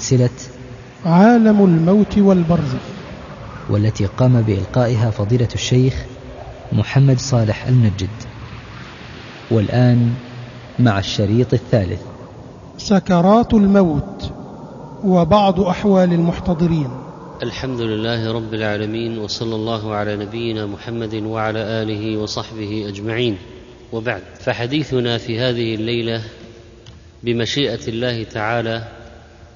سلسلة عالم الموت والبرزخ والتي قام بإلقائها فضيلة الشيخ محمد صالح المنجد والآن مع الشريط الثالث. سكرات الموت وبعض أحوال المحتضرين. الحمد لله رب العالمين وصلى الله على نبينا محمد وعلى آله وصحبه أجمعين. وبعد فحديثنا في هذه الليلة بمشيئة الله تعالى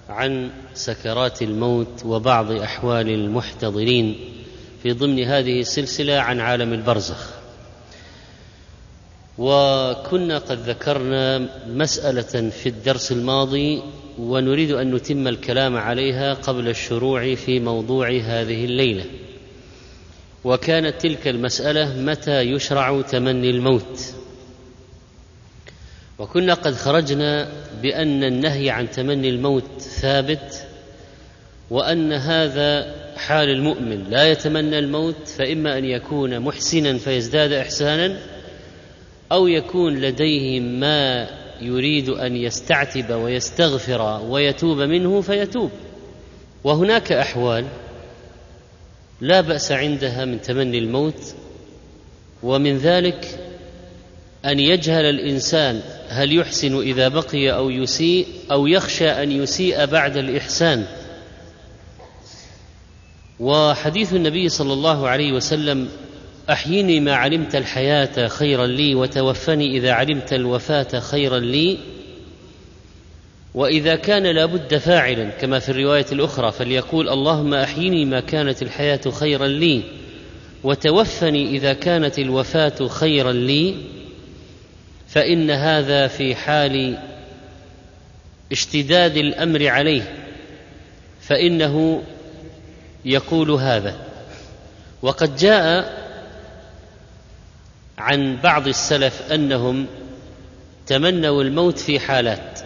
عن سكرات الموت وبعض أحوال المحتضرين في ضمن هذه السلسلة عن عالم البرزخ. وكنا قد ذكرنا مسألة في الدرس الماضي ونريد أن نتم الكلام عليها قبل الشروع في موضوع هذه الليلة. وكانت تلك المسألة متى يشرع تمني الموت؟ وكنا قد خرجنا بأن النهي عن تمني الموت ثابت وأن هذا حال المؤمن. لا يتمنى الموت فإما أن يكون محسنا فيزداد إحسانا أو يكون لديه ما يريد أن يستعتب ويستغفر ويتوب منه فيتوب. وهناك أحوال لا بأس عندها من تمني الموت ومن ذلك أن يجهل الإنسان هل يحسن إذا بقي أو يسيء أو يخشى أن يسيء بعد الإحسان. وحديث النبي صلى الله عليه وسلم أحيني ما علمت الحياة خيرا لي وتوفني إذا علمت الوفاة خيرا لي. وإذا كان لابد فاعلا كما في الرواية الأخرى فليقول اللهم أحيني ما كانت الحياة خيرا لي وتوفني إذا كانت الوفاة خيرا لي. فإن هذا في حال اشتداد الأمر عليه فإنه يقول هذا. وقد جاء عن بعض السلف أنهم تمنوا الموت في حالات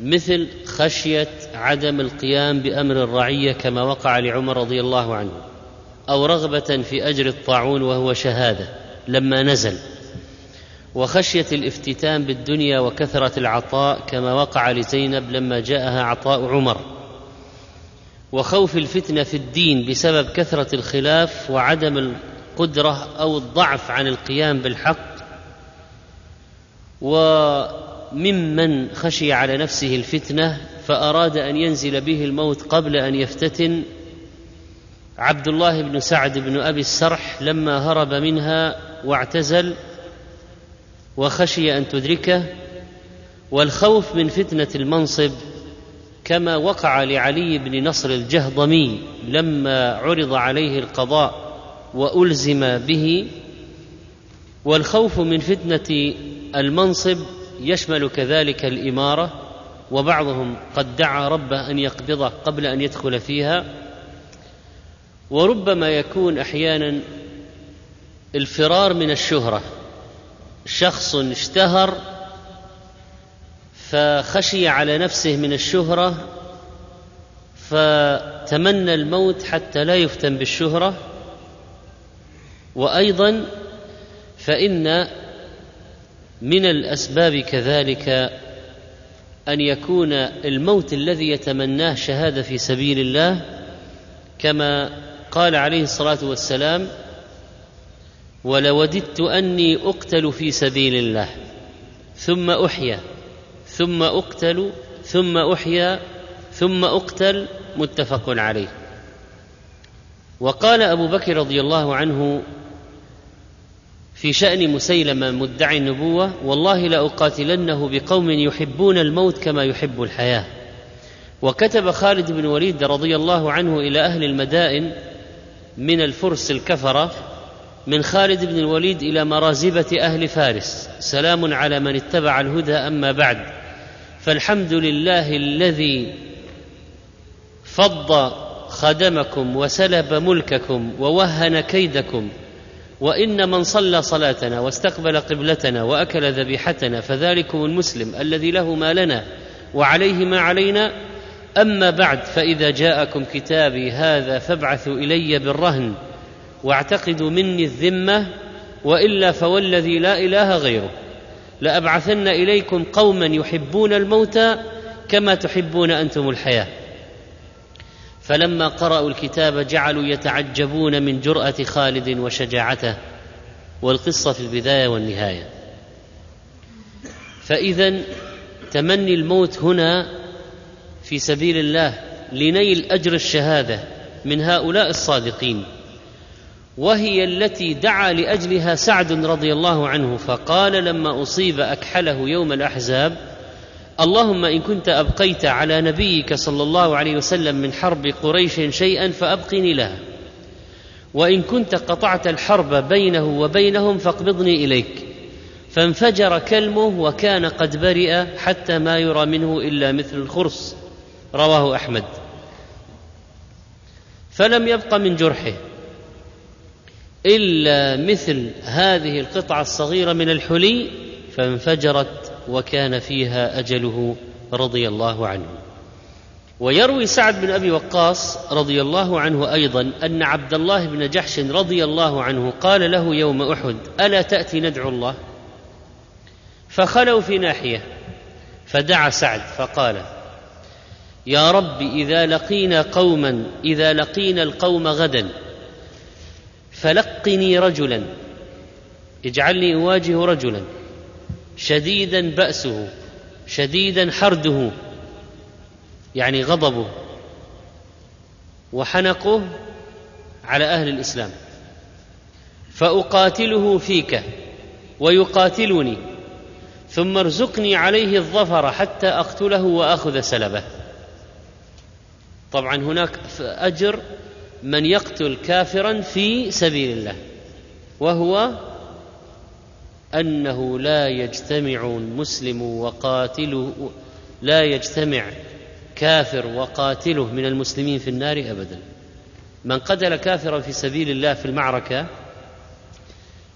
مثل خشية عدم القيام بأمر الرعية كما وقع لعمر رضي الله عنه أو رغبة في أجر الطاعون وهو شهادة لما نزل. وخشية الافتتان بالدنيا وكثرة العطاء كما وقع لزينب لما جاءها عطاء عمر. وخوف الفتنة في الدين بسبب كثرة الخلاف وعدم القدرة أو الضعف عن القيام بالحق. وممن خشي على نفسه الفتنة فأراد أن ينزل به الموت قبل أن يفتتن عبد الله بن سعد بن أبي السرح لما هرب منها واعتزل وخشي أن تدركه والخوف من فتنة المنصب كما وقع لعلي بن نصر الجهضمي لما عرض عليه القضاء وألزم به والخوف من فتنة المنصب يشمل كذلك الإمارة وبعضهم قد دعا ربه أن يقبضه قبل أن يدخل فيها وربما يكون أحيانا الفرار من الشهرة. شخص اشتهر فخشي على نفسه من الشهرة فتمنى الموت حتى لا يفتن بالشهرة. وأيضا فإن من الأسباب كذلك أن يكون الموت الذي يتمناه شهادة في سبيل الله كما قال عليه الصلاة والسلام ولوددت أني أقتل في سبيل الله ثم أحيا ثم أقتل ثم أحيا ثم أقتل متفق عليه. وقال أبو بكر رضي الله عنه في شأن مسيلمة مدعي النبوة والله لأقاتلنه بقوم يحبون الموت كما يحب الحياة. وكتب خالد بن وليد رضي الله عنه إلى أهل المدائن من الفرس الكفرة من خالد بن الوليد إلى مرازبة أهل فارس. سلام على من اتبع الهدى أما بعد. فالحمد لله الذي فض خدمكم وسلب ملككم ووهن كيدكم. وإن من صلى صلاتنا واستقبل قبلتنا وأكل ذبيحتنا فذلكم المسلم الذي له ما لنا وعليه ما علينا. أما بعد فإذا جاءكم كتابي هذا فابعثوا إلي بالرهن. واعتقدوا مني الذمة وإلا فوالذي لا إله غيره. لأبعثن إليكم قوما يحبون الموت كما تحبون أنتم الحياة. فلما قرأوا الكتاب جعلوا يتعجبون من جرأة خالد وشجاعته والقصة في البداية والنهاية. فإذا تمني الموت هنا في سبيل الله لنيل أجر الشهادة من هؤلاء الصادقين. وهي التي دعا لأجلها سعد رضي الله عنه فقال لما أصيب أكحله يوم الأحزاب اللهم إن كنت أبقيت على نبيك صلى الله عليه وسلم من حرب قريش شيئا فأبقني لها. وإن كنت قطعت الحرب بينه وبينهم فاقبضني إليك. فانفجر كلمه وكان قد برئ حتى ما يرى منه إلا مثل الخرص رواه أحمد. فلم يبق من جرحه. إلا مثل هذه القطعة الصغيرة من الحلي فانفجرت وكان فيها أجله رضي الله عنه. ويروي سعد بن أبي وقاص رضي الله عنه أيضا أن عبد الله بن جحش رضي الله عنه قال له يوم أحد ألا تأتي ندعو الله؟ فخلوا في ناحية فدعا سعد فقال يا رب إذا لقينا قوما إذا لقينا القوم غدا فلقني رجلا. اجعلني أواجه رجلا. شديدا بأسه شديدا حرده يعني غضبه وحنقه على أهل الإسلام. فأقاتله فيك ويقاتلني ثم ارزقني عليه الظفر حتى أقتله وأخذ سلبه. طبعا هناك أجر من يقتل كافرا في سبيل الله وهو أنه لا يجتمع مسلم وقاتله لا يجتمع كافر وقاتله من المسلمين في النار ابدا. من قتل كافرا في سبيل الله في المعركة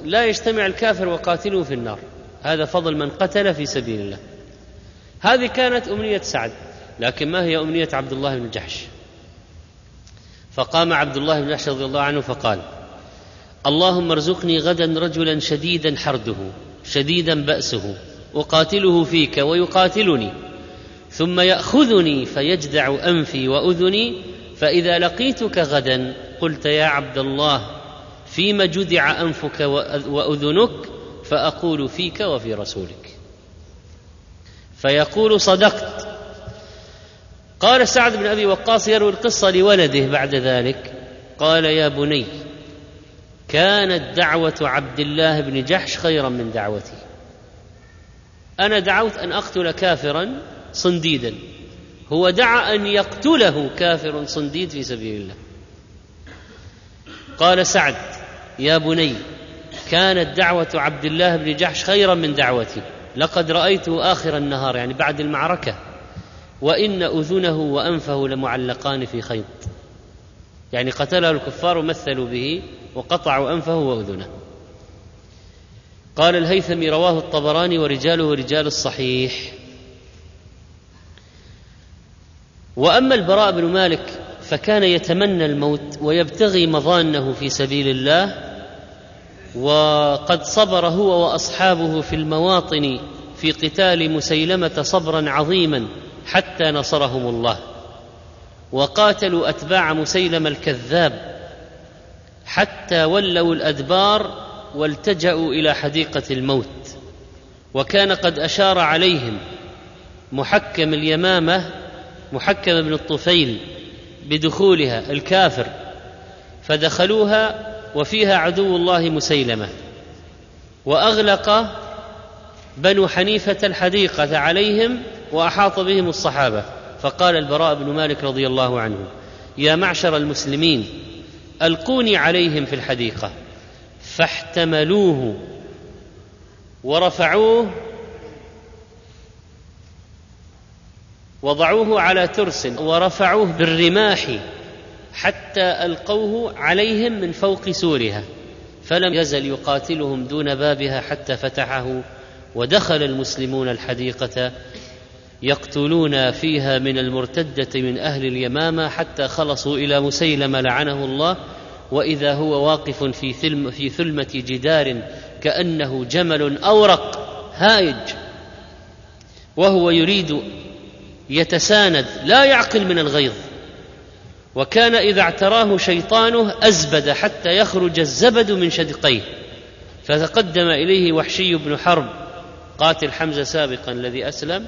لا يجتمع الكافر وقاتله في النار. هذا فضل من قتل في سبيل الله. هذه كانت أمنية سعد لكن ما هي أمنية عبد الله بن جحش؟ فقام عبد الله بن جحش رضي الله عنه فقال اللهم ارزقني غدا رجلا شديدا حرده شديدا بأسه أقاتله فيك ويقاتلني ثم يأخذني فيجدع أنفي وأذني فإذا لقيتك غدا قلت يا عبد الله فيم جدع أنفك وأذنك فأقول فيك وفي رسولك. فيقول صدقت قال سعد بن أبي وقاص يروي القصة لولده بعد ذلك. قال يا بني كانت دعوة عبد الله بن جحش خيرا من دعوتي. أنا دعوت أن أقتل كافرا صنديدا. هو دعا أن يقتله كافر صنديد في سبيل الله. قال سعد يا بني كانت دعوة عبد الله بن جحش خيرا من دعوتي. لقد رأيته آخر النهار يعني بعد المعركة. وإن أذنه وأنفه لمعلقان في خيط. يعني قتله الكفار ومثلوا به وقطعوا أنفه وأذنه. قال الهيثمي رواه الطبراني ورجاله رجال الصحيح. وأما البراء بن مالك فكان يتمنى الموت ويبتغي مظانه في سبيل الله وقد صبر هو وأصحابه في المواطن في قتال مسيلمة صبرا عظيما. حتى نصرهم الله. وقاتلوا أتباع مسيلم الكذاب حتى ولوا الأدبار والتجأوا إلى حديقة الموت. وكان قد أشار عليهم محكم اليمامة محكم بن الطفيل بدخولها الكافر فدخلوها وفيها عدو الله مسيلمة. وأغلق بنو حنيفة الحديقة عليهم وأحاط بهم الصحابة. فقال البراء بن مالك رضي الله عنه يا معشر المسلمين ألقوني عليهم في الحديقة فاحتملوه ورفعوه وضعوه على ترس ورفعوه بالرماح حتى ألقوه عليهم من فوق سورها فلم يزل يقاتلهم دون بابها حتى فتحه ودخل المسلمون الحديقة يقتلون فيها من المرتدة من أهل اليمامة حتى خلصوا إلى مسيلم لعنه الله. وإذا هو واقف في ثلم في ثلمة جدار كأنه جمل أورق هائج. وهو يريد يتساند لا يعقل من الغيظ. وكان إذا اعتراه شيطانه أزبد حتى يخرج الزبد من شدقيه. فتقدم إليه وحشي بن حرب قاتل حمزة سابقا الذي أسلم.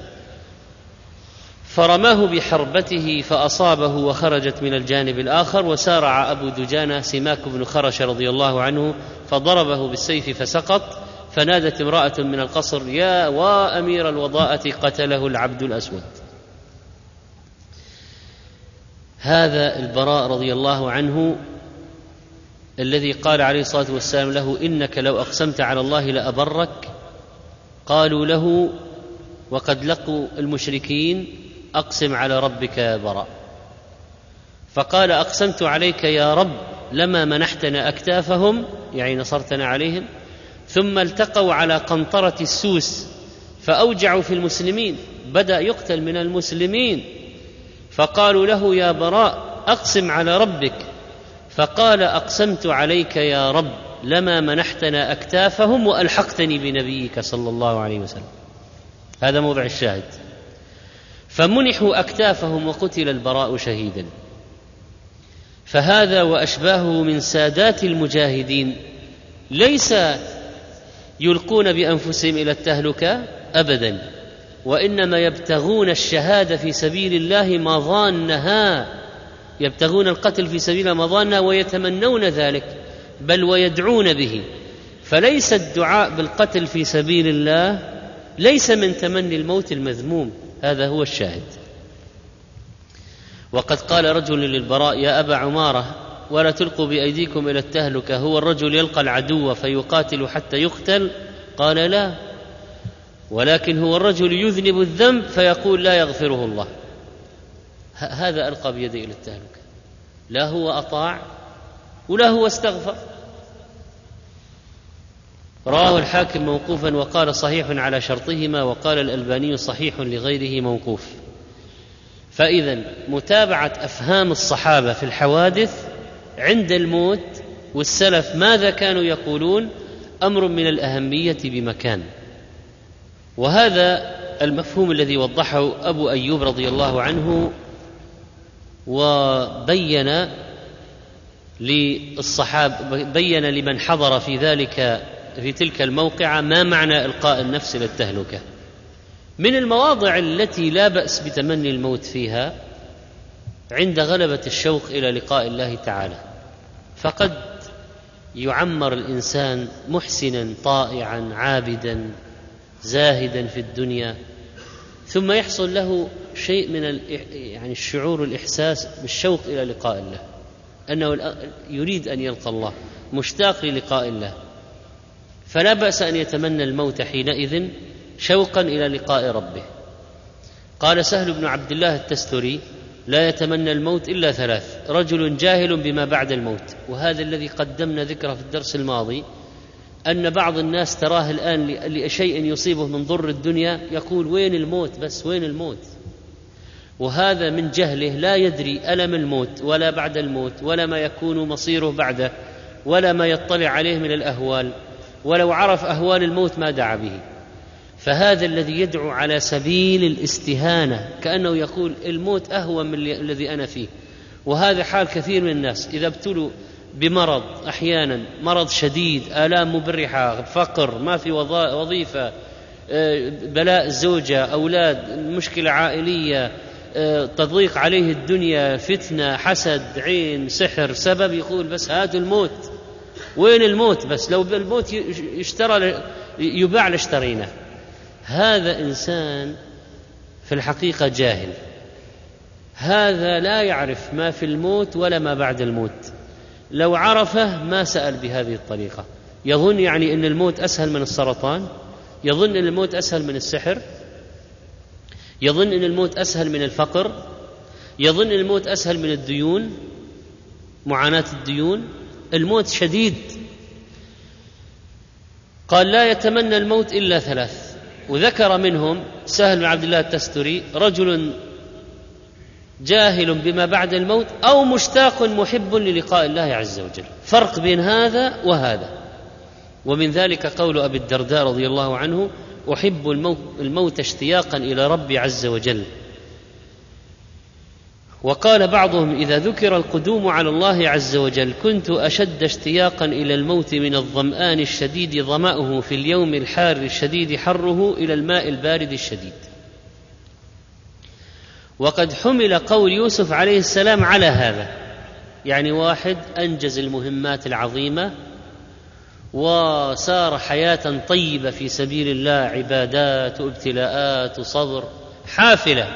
فرماه بحربته فأصابه وخرجت من الجانب الآخر وسارع أبو دجانة سماك بن خرش رضي الله عنه فضربه بالسيف فسقط فنادت امرأة من القصر يا وأمير الوضاءة قتله العبد الأسود. هذا البراء رضي الله عنه الذي قال عليه الصلاة والسلام له إنك لو أقسمت على الله لأبرك قالوا له وقد لقوا المشركين أقسم على ربك يا براء. فقال أقسمت عليك يا رب لما منحتنا أكتافهم يعني نصرتنا عليهم ثم التقوا على قنطرة السوس فأوجعوا في المسلمين بدأ يقتل من المسلمين. فقالوا له يا براء أقسم على ربك. فقال أقسمت عليك يا رب لما منحتنا أكتافهم وألحقتني بنبيك صلى الله عليه وسلم. هذا موضع الشاهد. فمنحوا أكتافهم وقتل البراء شهيدا. فهذا وأشباهه من سادات المجاهدين. ليس يلقون بأنفسهم إلى التهلكة ابدا وإنما يبتغون الشهادة في سبيل الله مظانها. يبتغون القتل في سبيل مظانها ويتمنون ذلك بل ويدعون به. فليس الدعاء بالقتل في سبيل الله ليس من تمني الموت المذموم. هذا هو الشاهد. وقد قال رجل للبراء يا أبا عمارة ولا تلقوا بأيديكم إلى التهلكة هو الرجل يلقى العدو فيقاتل حتى يقتل؟ قال لا. ولكن هو الرجل يذنب الذنب فيقول لا يغفره الله. هذا ألقى بيده إلى التهلكة. لا هو أطاع ولا هو استغفر. رواه الحاكم موقوفا وقال صحيح على شرطهما وقال الألباني صحيح لغيره موقوف. فإذا متابعة أفهام الصحابة في الحوادث عند الموت والسلف ماذا كانوا يقولون؟ أمر من الأهمية بمكان. وهذا المفهوم الذي وضحه أبو أيوب رضي الله عنه وبين للصحابة بين لمن حضر في ذلك في تلك الموقعة ما معنى إلقاء النفس إلى التهلكة من المواضع التي لا بأس بتمني الموت فيها عند غلبة الشوق إلى لقاء الله تعالى. فقد يعمر الإنسان محسنا طائعا عابدا زاهدا في الدنيا ثم يحصل له شيء من يعني الشعور والإحساس بالشوق إلى لقاء الله أنه يريد أن يلقى الله مشتاق للقاء الله. فلا بأس أن يتمنى الموت حينئذ شوقا إلى لقاء ربه. قال سهل بن عبد الله التستري لا يتمنى الموت إلا ثلاث رجل جاهل بما بعد الموت. وهذا الذي قدمنا ذكره في الدرس الماضي أن بعض الناس تراه الآن لشيء يصيبه من ضر الدنيا يقول وين الموت؟ بس وين الموت؟ وهذا من جهله لا يدري ألم الموت ولا بعد الموت ولا ما يكون مصيره بعده ولا ما يطلع عليه من الأهوال. ولو عرف أهوال الموت ما دعا به. فهذا الذي يدعو على سبيل الاستهانة كأنه يقول الموت اهون من الذي أنا فيه. وهذا حال كثير من الناس. إذا ابتلوا بمرض أحيانا مرض شديد آلام مبرحة فقر ما في وظيفة آه، بلاء زوجة أولاد مشكلة عائلية آه، تضيق عليه الدنيا فتنة حسد عين سحر سبب يقول بس هاتوا الموت. وين الموت؟ بس لو الموت يشترى يباع لاشتريناه. هذا إنسان في الحقيقة جاهل. هذا لا يعرف ما في الموت ولا ما بعد الموت. لو عرفه ما سأل بهذه الطريقة. يظن يعني إن الموت أسهل من السرطان؟ يظن إن الموت أسهل من السحر؟ يظن إن الموت أسهل من الفقر؟ يظن إن الموت أسهل من الديون؟ معاناة الديون؟ الموت شديد. قال لا يتمنى الموت إلا ثلاث. وذكر منهم سهل بن عبد الله التستري رجل جاهل بما بعد الموت أو مشتاق محب للقاء الله عز وجل. فرق بين هذا وهذا. ومن ذلك قول أبي الدرداء رضي الله عنه أحب الموت, الموت اشتياقا إلى ربي عز وجل. وقال بعضهم إذا ذكر القدوم على الله عز وجل كنت أشد اشتياقا إلى الموت من الظمآن الشديد ظمأه في اليوم الحار الشديد حره إلى الماء البارد الشديد. وقد حمل قول يوسف عليه السلام على هذا. يعني واحد أنجز المهمات العظيمة وسار حياة طيبة في سبيل الله عبادات وابتلاءات وصبر حافلة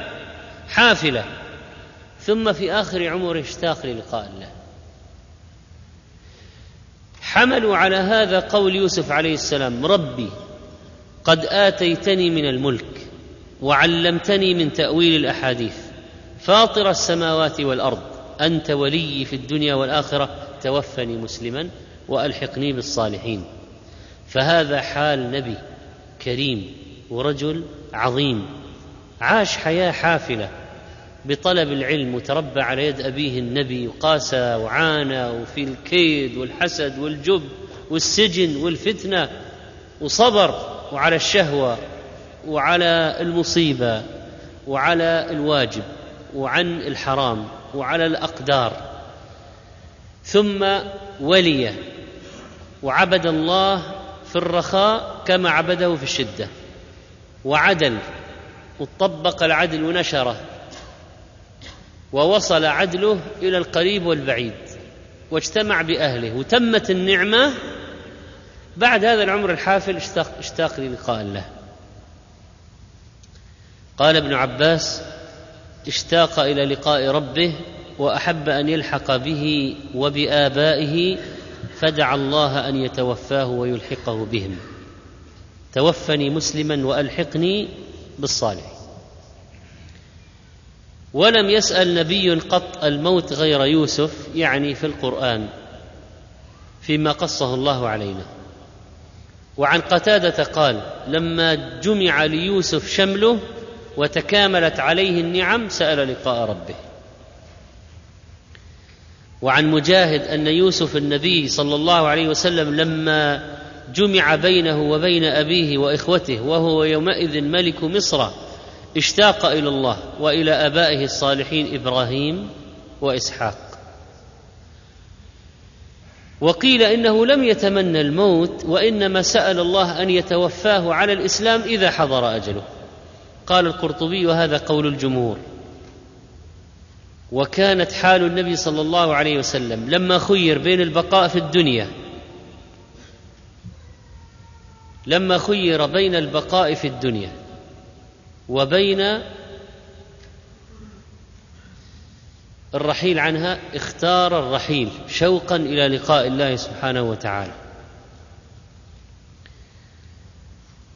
حافلة. ثم في آخر عمره اشتاق للقاء الله. حملوا على هذا قول يوسف عليه السلام ربي قد آتيتني من الملك وعلمتني من تأويل الأحاديث. فاطر السماوات والأرض أنت ولي في الدنيا والآخرة توفني مسلما وألحقني بالصالحين. فهذا حال نبي كريم ورجل عظيم عاش حياة حافلة. بطلب العلم وتربى على يد أبيه النبي وقاسى وعانى وفي الكيد والحسد والجب والسجن والفتنة وصبر وعلى الشهوة وعلى المصيبة وعلى الواجب وعن الحرام وعلى الأقدار. ثم ولي وعبد الله في الرخاء كما عبده في الشدة. وعدل. وطبق العدل ونشره. ووصل عدله إلى القريب والبعيد واجتمع بأهله وتمت النعمة. بعد هذا العمر الحافل اشتاق, اشتاق للقاء الله قال ابن عباس اشتاق إلى لقاء ربه وأحب أن يلحق به وبآبائه فدعا الله أن يتوفاه ويلحقه بهم. توفني مسلما وألحقني بالصالحين. ولم يسأل نبي قط الموت غير يوسف يعني في القرآن فيما قصه الله علينا. وعن قتادة قال لما جمع ليوسف شمله وتكاملت عليه النعم سأل لقاء ربه. وعن مجاهد أن يوسف النبي صلى الله عليه وسلم لما جمع بينه وبين أبيه وإخوته وهو يومئذ ملك مصر اشتاق إلى الله وإلى آبائه الصالحين إبراهيم وإسحاق. وقيل إنه لم يتمنى الموت وإنما سأل الله أن يتوفاه على الإسلام إذا حضر أجله. قال القرطبي وهذا قول الجمهور وكانت حال النبي صلى الله عليه وسلم لما خير بين البقاء في الدنيا لما خير بين البقاء في الدنيا وبين الرحيل عنها اختار الرحيل شوقا إلى لقاء الله سبحانه وتعالى.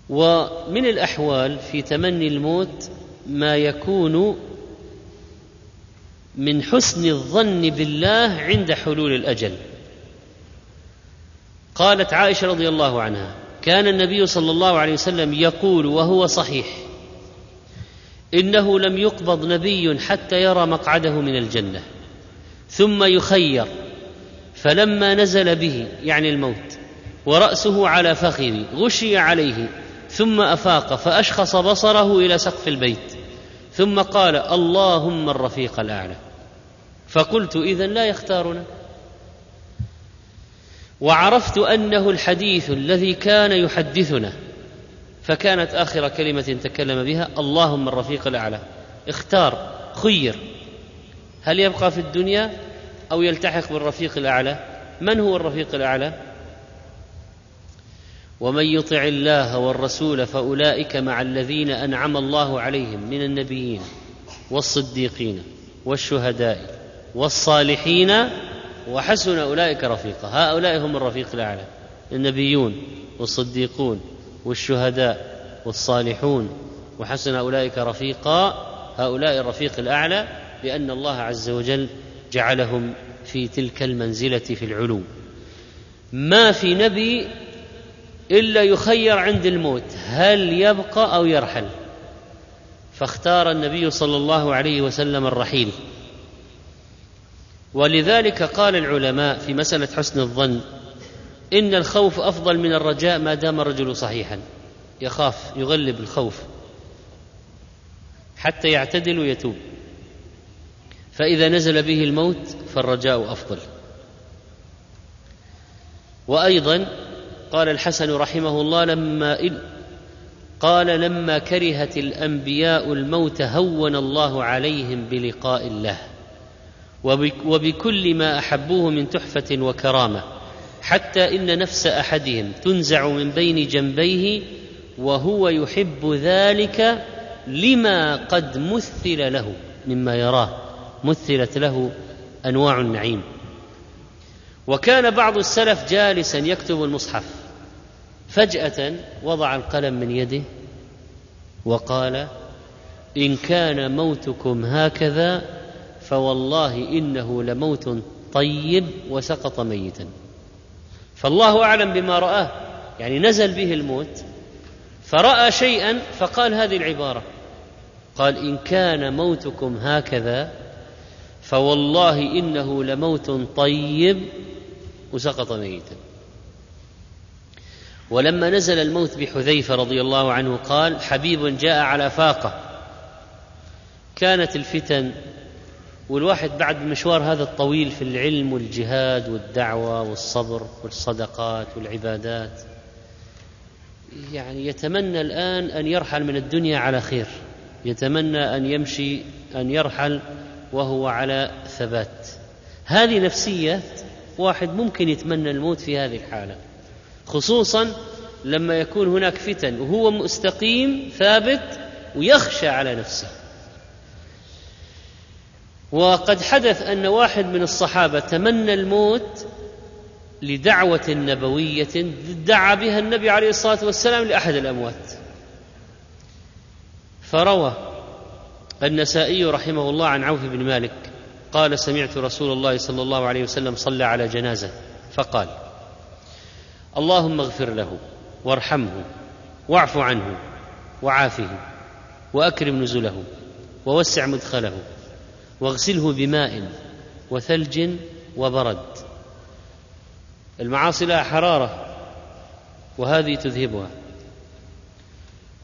ومن الأحوال في تمني الموت ما يكون من حسن الظن بالله عند حلول الأجل. قالت عائشة رضي الله عنها كان النبي صلى الله عليه وسلم يقول وهو صحيح. إنه لم يقبض نبي حتى يرى مقعده من الجنة ثم يخير فلما نزل به يعني الموت ورأسه على فخذي غشي عليه ثم أفاق فأشخص بصره إلى سقف البيت ثم قال اللهم الرفيق الأعلى. فقلت اذا لا يختارنا. وعرفت أنه الحديث الذي كان يحدثنا فكانت آخر كلمة تكلم بها اللهم الرفيق الأعلى. اختار خير. هل يبقى في الدنيا أو يلتحق بالرفيق الأعلى؟ من هو الرفيق الأعلى؟ ومن يطع الله والرسول فأولئك مع الذين أنعم الله عليهم من النبيين والصديقين والشهداء والصالحين وحسن أولئك رفيقا. هؤلاء هم الرفيق الأعلى النبيون والصديقون والشهداء والصالحون وحسن أولئك رفيقا هؤلاء الرفيق الأعلى لأن الله عز وجل جعلهم في تلك المنزلة في العلو ما في نبي إلا يخير عند الموت هل يبقى أو يرحل؟ فاختار النبي صلى الله عليه وسلم الرحيل. ولذلك قال العلماء في مسألة حسن الظن إن الخوف أفضل من الرجاء ما دام الرجل صحيحا. يخاف يغلب الخوف. حتى يعتدل ويتوب. فإذا نزل به الموت فالرجاء أفضل. وأيضا قال الحسن رحمه الله لما قال لما كرهت الأنبياء الموت هون الله عليهم بلقاء الله. وبكل ما أحبوه من تحفة وكرامة. حتى إن نفس أحدهم تنزع من بين جنبيه وهو يحب ذلك لما قد مثل له مما يراه. مثلت له أنواع النعيم. وكان بعض السلف جالسا يكتب المصحف. فجأة وضع القلم من يده وقال إن كان موتكم هكذا فوالله إنه لموت طيب وسقط ميتا. فالله أعلم بما رآه. يعني نزل به الموت فرأى شيئا فقال هذه العبارة. قال إن كان موتكم هكذا فوالله إنه لموت طيب وسقط ميتا. ولما نزل الموت بحذيفة رضي الله عنه قال حبيب جاء على فاقة. كانت الفتن والواحد بعد المشوار هذا الطويل في العلم والجهاد والدعوة والصبر والصدقات والعبادات يعني يتمنى الآن أن يرحل من الدنيا على خير يتمنى أن يمشي أن يرحل وهو على ثبات. هذه نفسية واحد ممكن يتمنى الموت في هذه الحالة خصوصا لما يكون هناك فتن وهو مستقيم ثابت ويخشى على نفسه. وقد حدث أن واحد من الصحابة تمنى الموت لدعوة نبوية دعا بها النبي عليه الصلاة والسلام لأحد الأموات. فروى النسائي رحمه الله عن عوف بن مالك قال سمعت رسول الله صلى الله عليه وسلم صلى على جنازة فقال اللهم اغفر له وارحمه واعف عنه وعافه وأكرم نزله ووسع مدخله واغسله بماء وثلج وبرد. المعاصي لها حرارة وهذه تذهبها.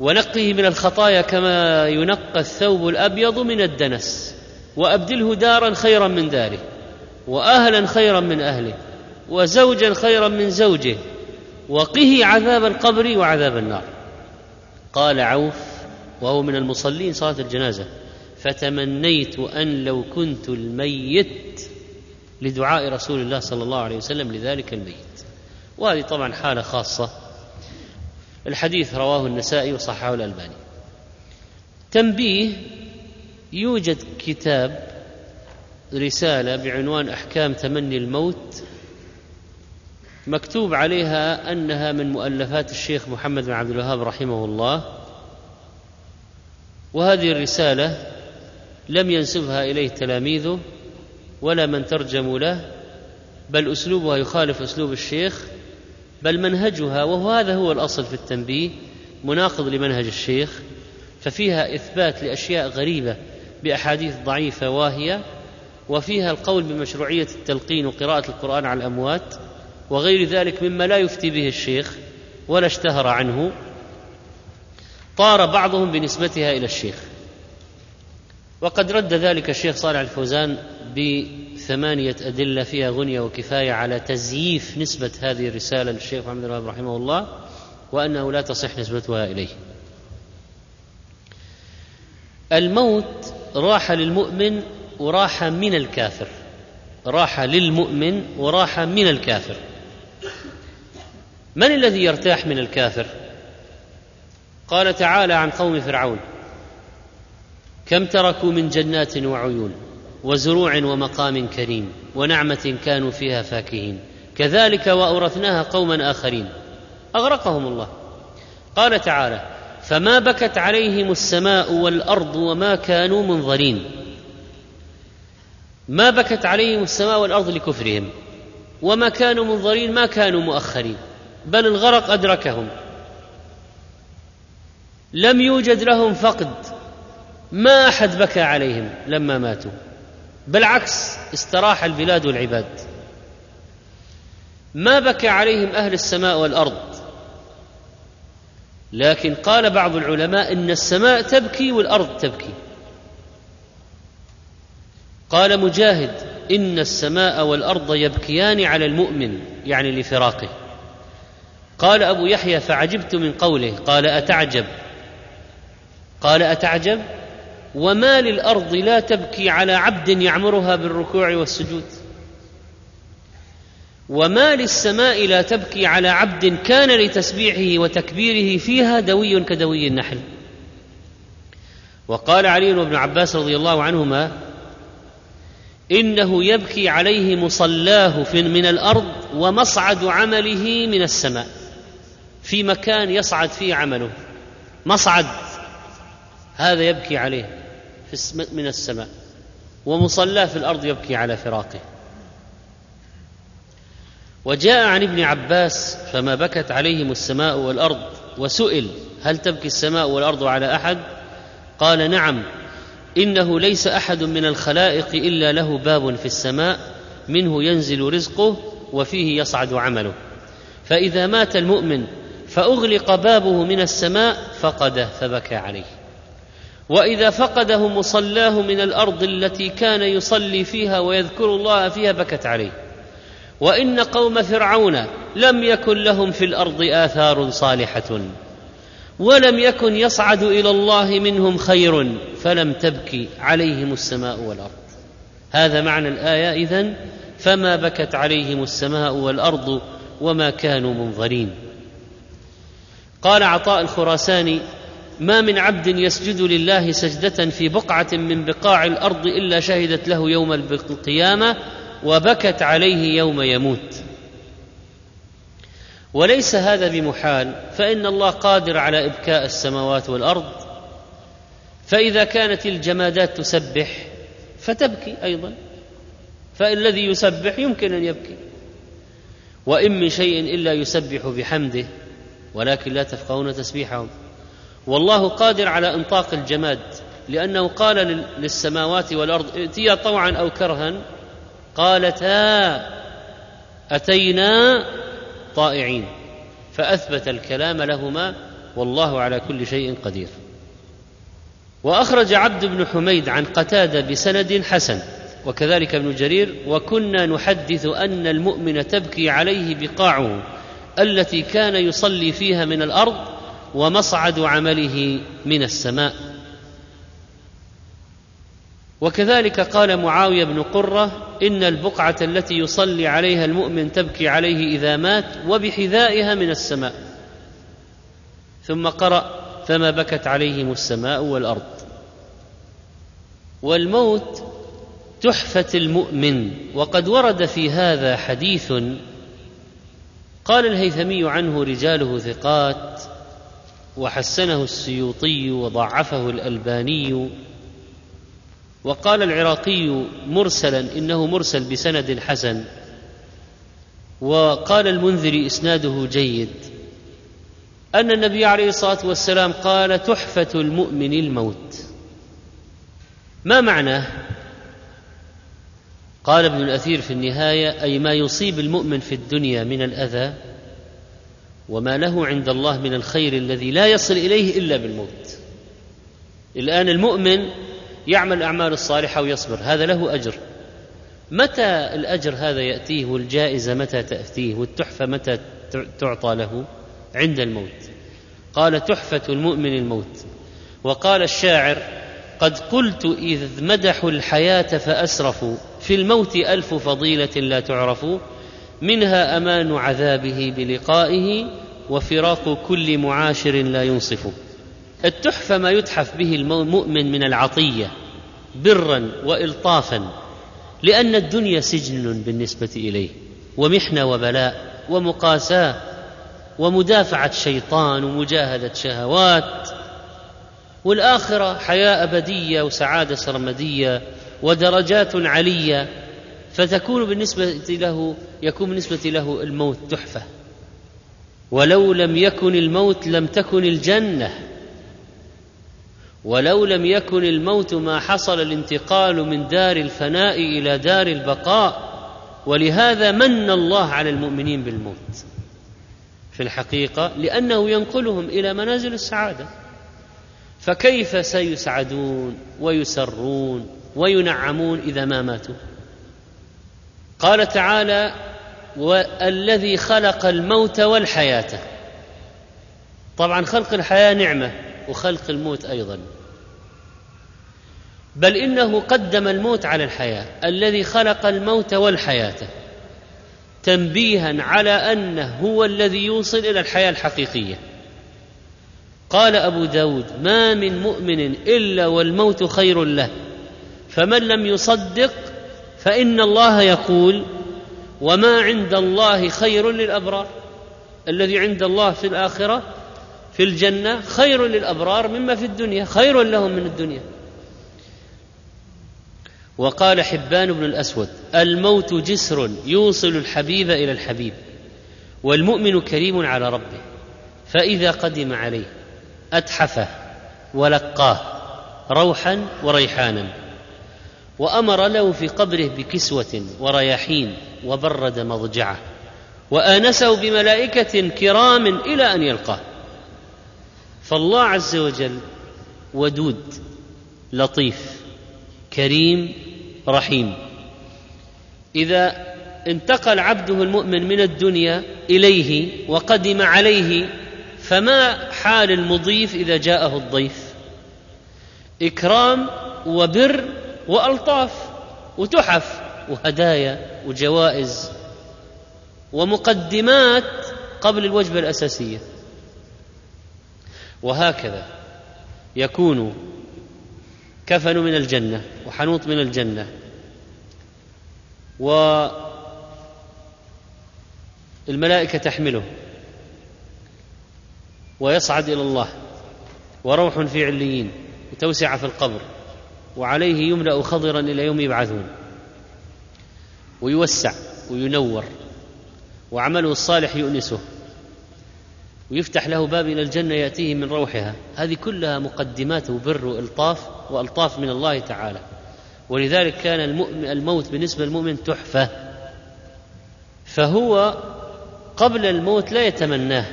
ونقه من الخطايا كما ينقى الثوب الأبيض من الدنس وأبدله دارا خيرا من داره واهلا خيرا من أهله وزوجا خيرا من زوجه وقه عذاب القبر وعذاب النار. قال عوف وهو من المصلين صلاة الجنازة فتمنيت أن لو كنت الميت لدعاء رسول الله صلى الله عليه وسلم لذلك الميت. وهذه طبعا حالة خاصة. الحديث رواه النسائي وصححه الألباني. تنبيه يوجد كتاب رسالة بعنوان أحكام تمني الموت مكتوب عليها أنها من مؤلفات الشيخ محمد بن عبد الوهاب رحمه الله. وهذه الرسالة لم ينسبها إليه تلاميذه ولا من ترجموا له بل أسلوبها يخالف أسلوب الشيخ بل منهجها وهو هذا هو الأصل في التنبيه مناقض لمنهج الشيخ ففيها إثبات لأشياء غريبة بأحاديث ضعيفة واهية وفيها القول بمشروعية التلقين وقراءة القرآن على الأموات وغير ذلك مما لا يفتي به الشيخ ولا اشتهر عنه طار بعضهم بنسبتها إلى الشيخ. وقد رد ذلك الشيخ صالح الفوزان بثمانية أدلة فيها غنية وكفاية على تزييف نسبة هذه الرسالة للشيخ محمد الوهاب رحمه الله وأنه لا تصح نسبتها إليه. الموت راحة للمؤمن وراحة من الكافر. راحة للمؤمن وراحة من الكافر. من الذي يرتاح من الكافر؟ قال تعالى عن قوم فرعون كم تركوا من جنات وعيون وزروع ومقام كريم ونعمة كانوا فيها فاكهين. كذلك وأورثناها قوما آخرين. أغرقهم الله. قال تعالى فما بكت عليهم السماء والأرض وما كانوا منظرين. ما بكت عليهم السماء والأرض لكفرهم. وما كانوا منظرين ما كانوا مؤخرين. بل الغرق أدركهم. لم يوجد لهم فقد. ما أحد بكى عليهم لما ماتوا. بالعكس استراح البلاد والعباد. ما بكى عليهم أهل السماء والأرض. لكن قال بعض العلماء إن السماء تبكي والأرض تبكي. قال مجاهد إن السماء والأرض يبكيان على المؤمن يعني لفراقه. قال أبو يحيى فعجبت من قوله. قال أتعجب. قال أتعجب؟ وما للأرض لا تبكي على عبد يعمرها بالركوع والسجود. وما للسماء لا تبكي على عبد كان لتسبيحه وتكبيره فيها دوي كدوي النحل. وقال علي بن عباس رضي الله عنهما إنه يبكي عليه مصلاه من الأرض ومصعد عمله من السماء. في مكان يصعد فيه عمله. مصعد هذا يبكي عليه. من السماء ومصلاه في الأرض يبكي على فراقه. وجاء عن ابن عباس فما بكت عليهم السماء والأرض وسئل هل تبكي السماء والأرض على أحد؟ قال نعم إنه ليس أحد من الخلائق إلا له باب في السماء منه ينزل رزقه وفيه يصعد عمله. فإذا مات المؤمن فأغلق بابه من السماء فقده فبكى عليه. وإذا فقده مصلاه من الأرض التي كان يصلي فيها ويذكر الله فيها بكت عليه. وإن قوم فرعون لم يكن لهم في الأرض آثار صالحة ولم يكن يصعد إلى الله منهم خير فلم تبكي عليهم السماء والأرض. هذا معنى الآية إذن فما بكت عليهم السماء والأرض وما كانوا منظرين. قال عطاء الخراساني ما من عبد يسجد لله سجدة في بقعة من بقاع الأرض إلا شهدت له يوم القيامة وبكت عليه يوم يموت. وليس هذا بمحال فإن الله قادر على إبكاء السماوات والأرض فإذا كانت الجمادات تسبح فتبكي أيضا فالذي يسبح يمكن أن يبكي. وإن من شيء إلا يسبح بحمده ولكن لا تفقهون تسبيحهم. والله قادر على إنطاق الجماد لأنه قال للسماوات والأرض ائتيا طوعا أو كرها قالتا أتينا طائعين فأثبت الكلام لهما والله على كل شيء قدير. وأخرج عبد بن حميد عن قتادة بسند حسن وكذلك ابن جرير وكنا نحدث أن المؤمن تبكي عليه بقاعه التي كان يصلي فيها من الأرض ومصعد عمله من السماء. وكذلك قال معاوية بن قرة إن البقعة التي يصلي عليها المؤمن تبكي عليه إذا مات وبحذائها من السماء. ثم قرأ فما بكت عليهم السماء والأرض. والموت تحفة المؤمن. وقد ورد في هذا حديث قال الهيثمي عنه رجاله ثقات وحسنه السيوطي وضعفه الألباني وقال العراقي مرسلا إنه مرسل بسند حسن وقال المنذري إسناده جيد أن النبي عليه الصلاة والسلام قال تحفة المؤمن الموت ما معناه قال ابن الأثير في النهاية أي ما يصيب المؤمن في الدنيا من الأذى وما له عند الله من الخير الذي لا يصل إليه إلا بالموت. الآن المؤمن يعمل الأعمال الصالحة ويصبر هذا له أجر. متى الأجر هذا يأتيه والجائزة متى تأتيه والتحفة متى تعطى له؟ عند الموت. قال تحفة المؤمن الموت. وقال الشاعر قد قلت إذ مدحوا الحياة فأسرفوا في الموت ألف فضيلة لا تعرف منها أمان عذابه بلقائه وفراق كل معاشر لا ينصف التحفة ما يتحف به المؤمن من العطية برا وإلطافا لأن الدنيا سجن بالنسبة إليه ومحنة وبلاء ومقاساة ومدافعة شيطان ومجاهدة شهوات. والآخرة حياة أبدية وسعادة سرمدية ودرجات علية فتكون بالنسبة له يكون بالنسبة له الموت تحفة. ولو لم يكن الموت لم تكن الجنة. ولو لم يكن الموت ما حصل الانتقال من دار الفناء إلى دار البقاء. ولهذا من الله على المؤمنين بالموت. في الحقيقة لأنه ينقلهم إلى منازل السعادة. فكيف سيسعدون ويسرون وينعمون إذا ما ماتوا؟ قال تعالى والذي خلق الموت والحياة. طبعا خلق الحياة نعمة وخلق الموت أيضا. بل إنه قدم الموت على الحياة الذي خلق الموت والحياة. تنبيها على أنه هو الذي يوصل إلى الحياة الحقيقية. قال أبو داود ما من مؤمن إلا والموت خير له فمن لم يصدق فإن الله يقول وما عند الله خير للأبرار. الذي عند الله في الآخرة في الجنة خير للأبرار مما في الدنيا خير لهم من الدنيا. وقال حبان بن الأسود الموت جسر يوصل الحبيب إلى الحبيب والمؤمن كريم على ربه فإذا قدم عليه أتحفه ولقاه روحا وريحانا. وأمر له في قبره بكسوة ورياحين وبرد مضجعة وآنسه بملائكة كرام إلى أن يلقاه. فالله عز وجل ودود لطيف كريم رحيم. إذا انتقل عبده المؤمن من الدنيا إليه وقدم عليه فما حال المضيف إذا جاءه الضيف؟ إكرام وبر وألطاف وتحف وهدايا وجوائز ومقدمات قبل الوجبة الأساسية. وهكذا يكون كفن من الجنة وحنوط من الجنة والملائكة تحمله ويصعد إلى الله وروح في عليين وتوسعة في القبر. وعليه يملأ خضرا إلى يوم يبعثون. ويوسع وينور وعمله الصالح يؤنسه. ويفتح له باب إلى الجنة يأتيه من روحها. هذه كلها مقدمات وبر وإلطاف وألطاف من الله تعالى. ولذلك كان الموت بالنسبة للمؤمن تحفة. فهو قبل الموت لا يتمناه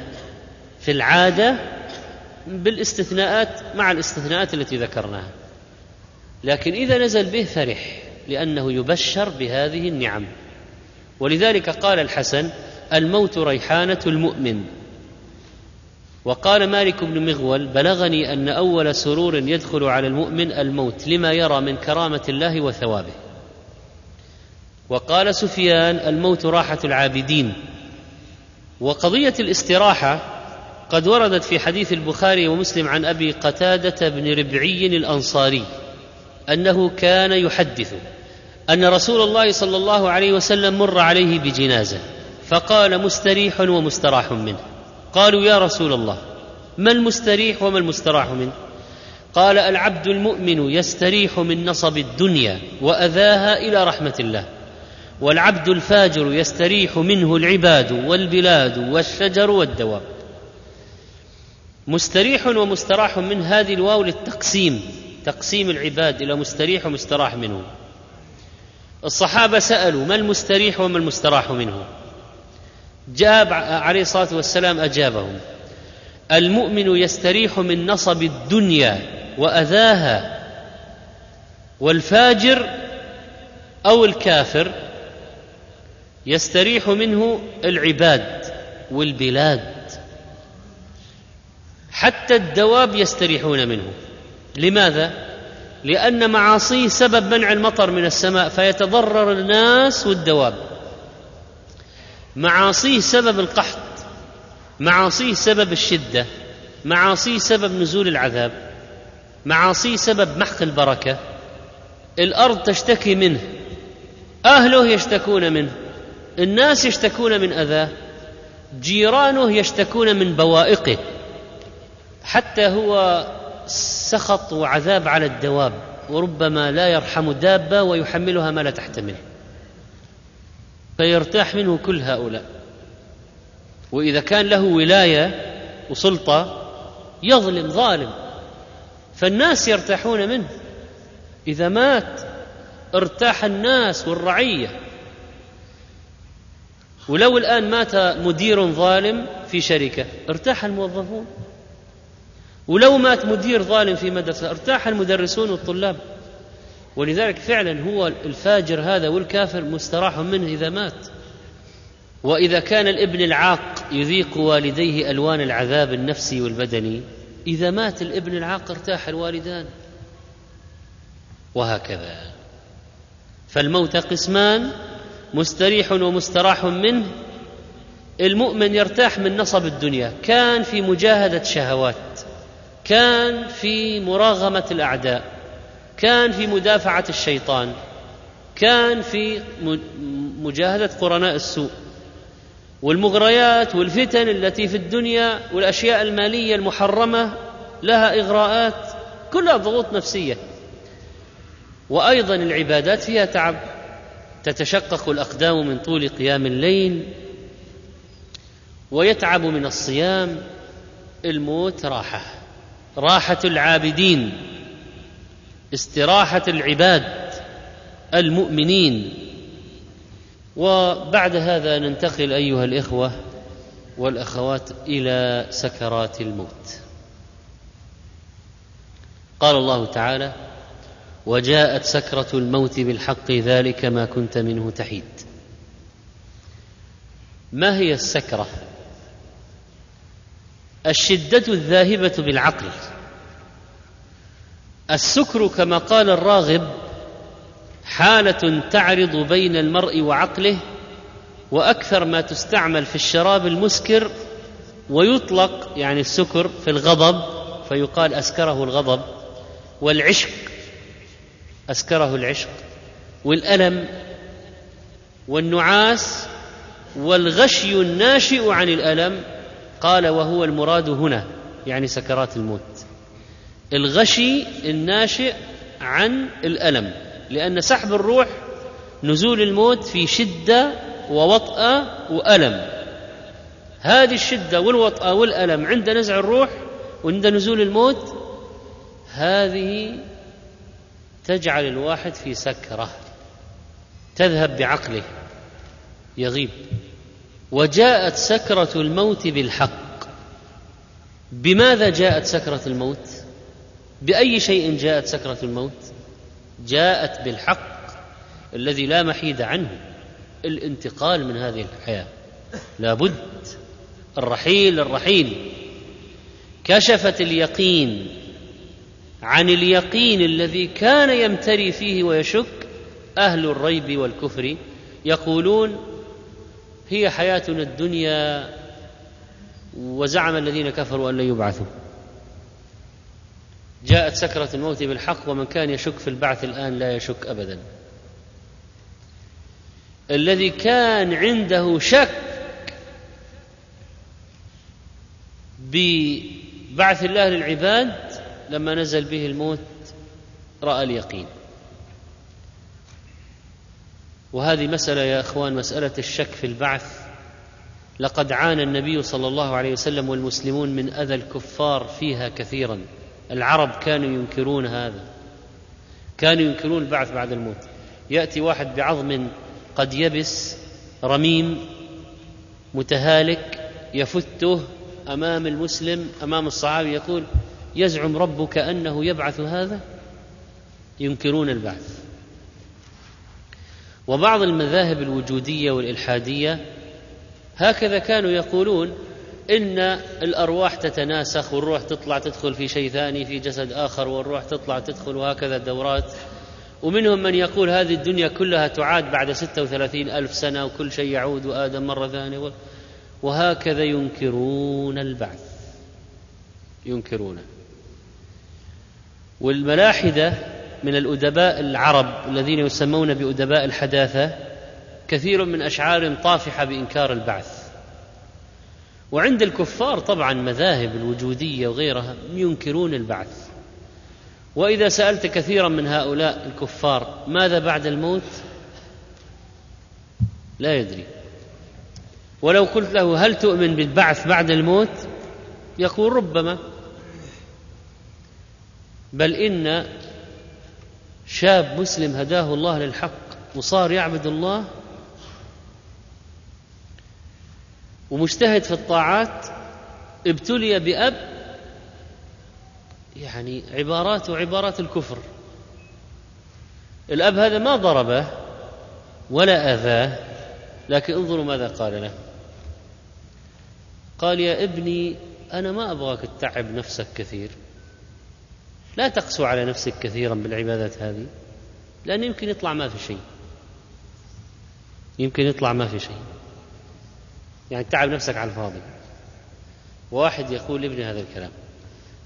في العادة بالإستثناءات مع الإستثناءات التي ذكرناها. لكن إذا نزل به فرح لأنه يبشر بهذه النعم. ولذلك قال الحسن الموت ريحانة المؤمن. وقال مالك بن مغول بلغني أن أول سرور يدخل على المؤمن الموت لما يرى من كرامة الله وثوابه. وقال سفيان الموت راحة العابدين. وقضية الاستراحة قد وردت في حديث البخاري ومسلم عن أبي قتادة بن ربعي الأنصاري. أنه كان يحدث أن رسول الله صلى الله عليه وسلم مر عليه بجنازة فقال مستريح ومستراح منه. قالوا يا رسول الله ما المستريح وما المستراح منه؟ قال العبد المؤمن يستريح من نصب الدنيا وأذاها إلى رحمة الله والعبد الفاجر يستريح منه العباد والبلاد والشجر والدواب. مستريح ومستراح من هذه الواو للتقسيم. تقسيم العباد إلى مستريح ومستراح منه الصحابة سألوا ما المستريح وما المستراح منه جاب عليه الصلاة والسلام أجابهم. المؤمن يستريح من نصب الدنيا وأذاها والفاجر أو الكافر يستريح منه العباد والبلاد. حتى الدواب يستريحون منه. لماذا؟ لأن معاصيه سبب منع المطر من السماء فيتضرر الناس والدواب. معاصيه سبب القحط معاصيه سبب الشدة معاصيه سبب نزول العذاب معاصيه سبب محق البركة. الأرض تشتكي منه أهله يشتكون منه الناس يشتكون من أذاه جيرانه يشتكون من بوائقه. حتى هو سخط وعذاب على الدواب وربما لا يرحم دابة ويحملها ما لا تحتمل فيرتاح منه كل هؤلاء. وإذا كان له ولاية وسلطة يظلم ظالم. فالناس يرتاحون منه. إذا مات ارتاح الناس والرعية. ولو الآن مات مدير ظالم في شركة ارتاح الموظفون. ولو مات مدير ظالم في مدرسة ارتاح المدرسون والطلاب. ولذلك فعلا هو الفاجر هذا والكافر مستراح منه إذا مات. وإذا كان الإبن العاق يذيق والديه ألوان العذاب النفسي والبدني إذا مات الإبن العاق ارتاح الوالدان. وهكذا. فالموت قسمان مستريح ومستراح منه. المؤمن يرتاح من نصب الدنيا. كان في مجاهدة شهوات. كان في مراغمة الأعداء كان في مدافعة الشيطان كان في مجاهدة قرناء السوء والمغريات والفتن التي في الدنيا والأشياء المالية المحرمة لها إغراءات كلها ضغوط نفسية. وأيضا العبادات فيها تعب تتشقق الأقدام من طول قيام الليل ويتعب من الصيام الموت راحة. راحة العابدين استراحة العباد المؤمنين. وبعد هذا ننتقل أيها الإخوة والأخوات إلى سكرات الموت. قال الله تعالى وجاءت سكرة الموت بالحق ذلك ما كنت منه تحيد. ما هي السكرة؟ الشدة الذاهبة بالعقل. السكر كما قال الراغب حالة تعرض بين المرء وعقله وأكثر ما تستعمل في الشراب المسكر ويطلق يعني السكر في الغضب فيقال أسكره الغضب والعشق أسكره العشق والألم والنعاس والغشي الناشئ عن الألم قال وهو المراد هنا يعني سكرات الموت. الغشي الناشئ عن الألم لأن سحب الروح نزول الموت في شدة ووطأة وألم. هذه الشدة والوطأة والألم عند نزع الروح وعند نزول الموت هذه تجعل الواحد في سكرة تذهب بعقله يغيب. وجاءت سكرة الموت بالحق. بماذا جاءت سكرة الموت؟ بأي شيء جاءت سكرة الموت؟ جاءت بالحق الذي لا محيد عنه الانتقال من هذه الحياة. لابد الرحيل الرحيل. كشفت اليقين عن اليقين الذي كان يمتري فيه ويشك أهل الريب والكفر يقولون هي حياتنا الدنيا وزعم الذين كفروا أن لن يبعثوا. جاءت سكرة الموت بالحق ومن كان يشك في البعث الآن لا يشك ابدا. الذي كان عنده شك ببعث الله للعباد لما نزل به الموت رأى اليقين. وهذه مسألة يا إخوان مسألة الشك في البعث. لقد عانى النبي صلى الله عليه وسلم والمسلمون من أذى الكفار فيها كثيرا. العرب كانوا ينكرون هذا. كانوا ينكرون البعث بعد الموت. يأتي واحد بعظم قد يبس رميم متهالك يفته أمام المسلم أمام الصحابي يقول يزعم ربك أنه يبعث هذا؟ ينكرون البعث. وبعض المذاهب الوجودية والإلحادية هكذا كانوا يقولون إن الأرواح تتناسخ والروح تطلع تدخل في شيء ثاني في جسد آخر والروح تطلع تدخل وهكذا دورات ومنهم من يقول هذه الدنيا كلها تعاد بعد ستة وثلاثين ألف سنة وكل شيء يعود آدم مرة ثانية. وهكذا ينكرون البعث. ينكرونه والملاحدة من الأدباء العرب الذين يسمون بأدباء الحداثة كثير من أشعار طافحة بإنكار البعث. وعند الكفار طبعا مذاهب الوجودية وغيرها ينكرون البعث. وإذا سألت كثيرا من هؤلاء الكفار ماذا بعد الموت؟ لا يدري. ولو قلت له هل تؤمن بالبعث بعد الموت؟ يقول ربما. بل إن شاب مسلم هداه الله للحق وصار يعبد الله ومجتهد في الطاعات ابتلي بأب يعني عبارات وعبارات الكفر. الأب هذا ما ضربه ولا أذاه لكن انظروا ماذا قال له. قال يا ابني أنا ما أبغاك تتعب نفسك كثير. لا تقسو على نفسك كثيرا بالعبادات هذه لأن يمكن يطلع ما في شيء. يمكن يطلع ما في شيء. يعني تعب نفسك على الفاضي. واحد يقول لابني هذا الكلام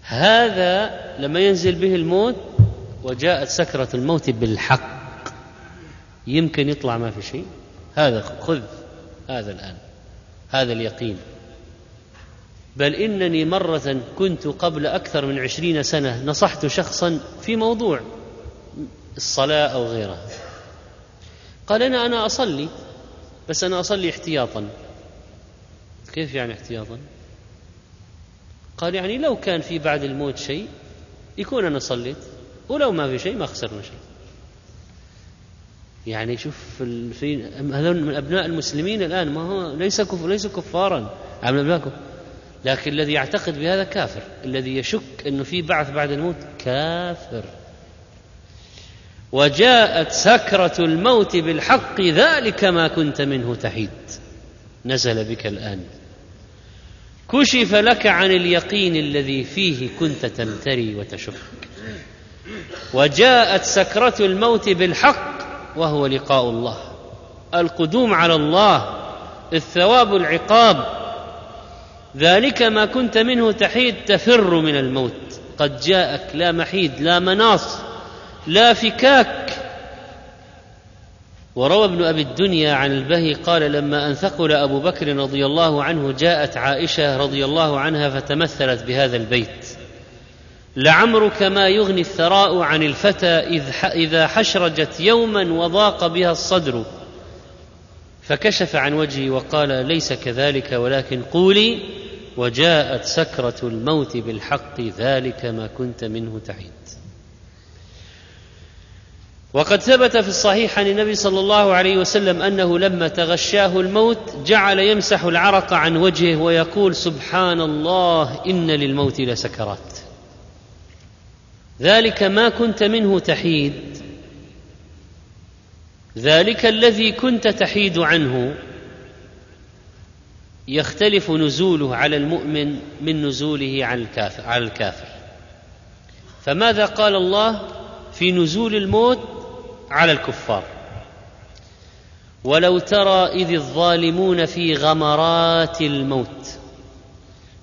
هذا لما ينزل به الموت وجاءت سكرة الموت بالحق يمكن يطلع ما في شيء؟ هذا خذ هذا الآن هذا اليقين. بل إنني مرة كنت قبل أكثر من عشرين سنة نصحت شخصا في موضوع الصلاة أو غيرها. قال أنا أنا أصلي بس أنا أصلي احتياطا. كيف يعني احتياطا؟ قال يعني لو كان في بعد الموت شيء يكون أنا صليت ولو ما في شيء ما خسرنا شيء. يعني شوف في هذول من أبناء المسلمين الآن ما هو ليس كف ليس كفارا. من ابنائكم لكن الذي يعتقد بهذا كافر. الذي يشك إنه في بعث بعد الموت كافر. وجاءت سكرة الموت بالحق ذلك ما كنت منه تحيد. نزل بك الآن. كشف لك عن اليقين الذي فيه كنت تمتري وتشك. وجاءت سكرة الموت بالحق وهو لقاء الله. القدوم على الله. الثواب العقاب. ذلك ما كنت منه تحيد تفر من الموت. قد جاءك لا محيد لا مناص لا فكاك. وروى ابن أبي الدنيا عن البهي قال لما أن ثقل أبو بكر رضي الله عنه جاءت عائشة رضي الله عنها فتمثلت بهذا البيت. لعمرك ما يغني الثراء عن الفتى إذا حشرجت يوما وضاق بها الصدر. فكشف عن وجهي وقال ليس كذلك ولكن قولي وجاءت سكرة الموت بالحق ذلك ما كنت منه تعيد. وقد ثبت في الصحيح عن النبي صلى الله عليه وسلم أنه لما تغشاه الموت جعل يمسح العرق عن وجهه ويقول سبحان الله إن للموت لسكرات. ذلك ما كنت منه تحيد. ذلك الذي كنت تحيد عنه. يختلف نزوله على المؤمن من نزوله على الكافر على الكافر. فماذا قال الله في نزول الموت على الكفار؟ ولو ترى إذ الظالمون في غمرات الموت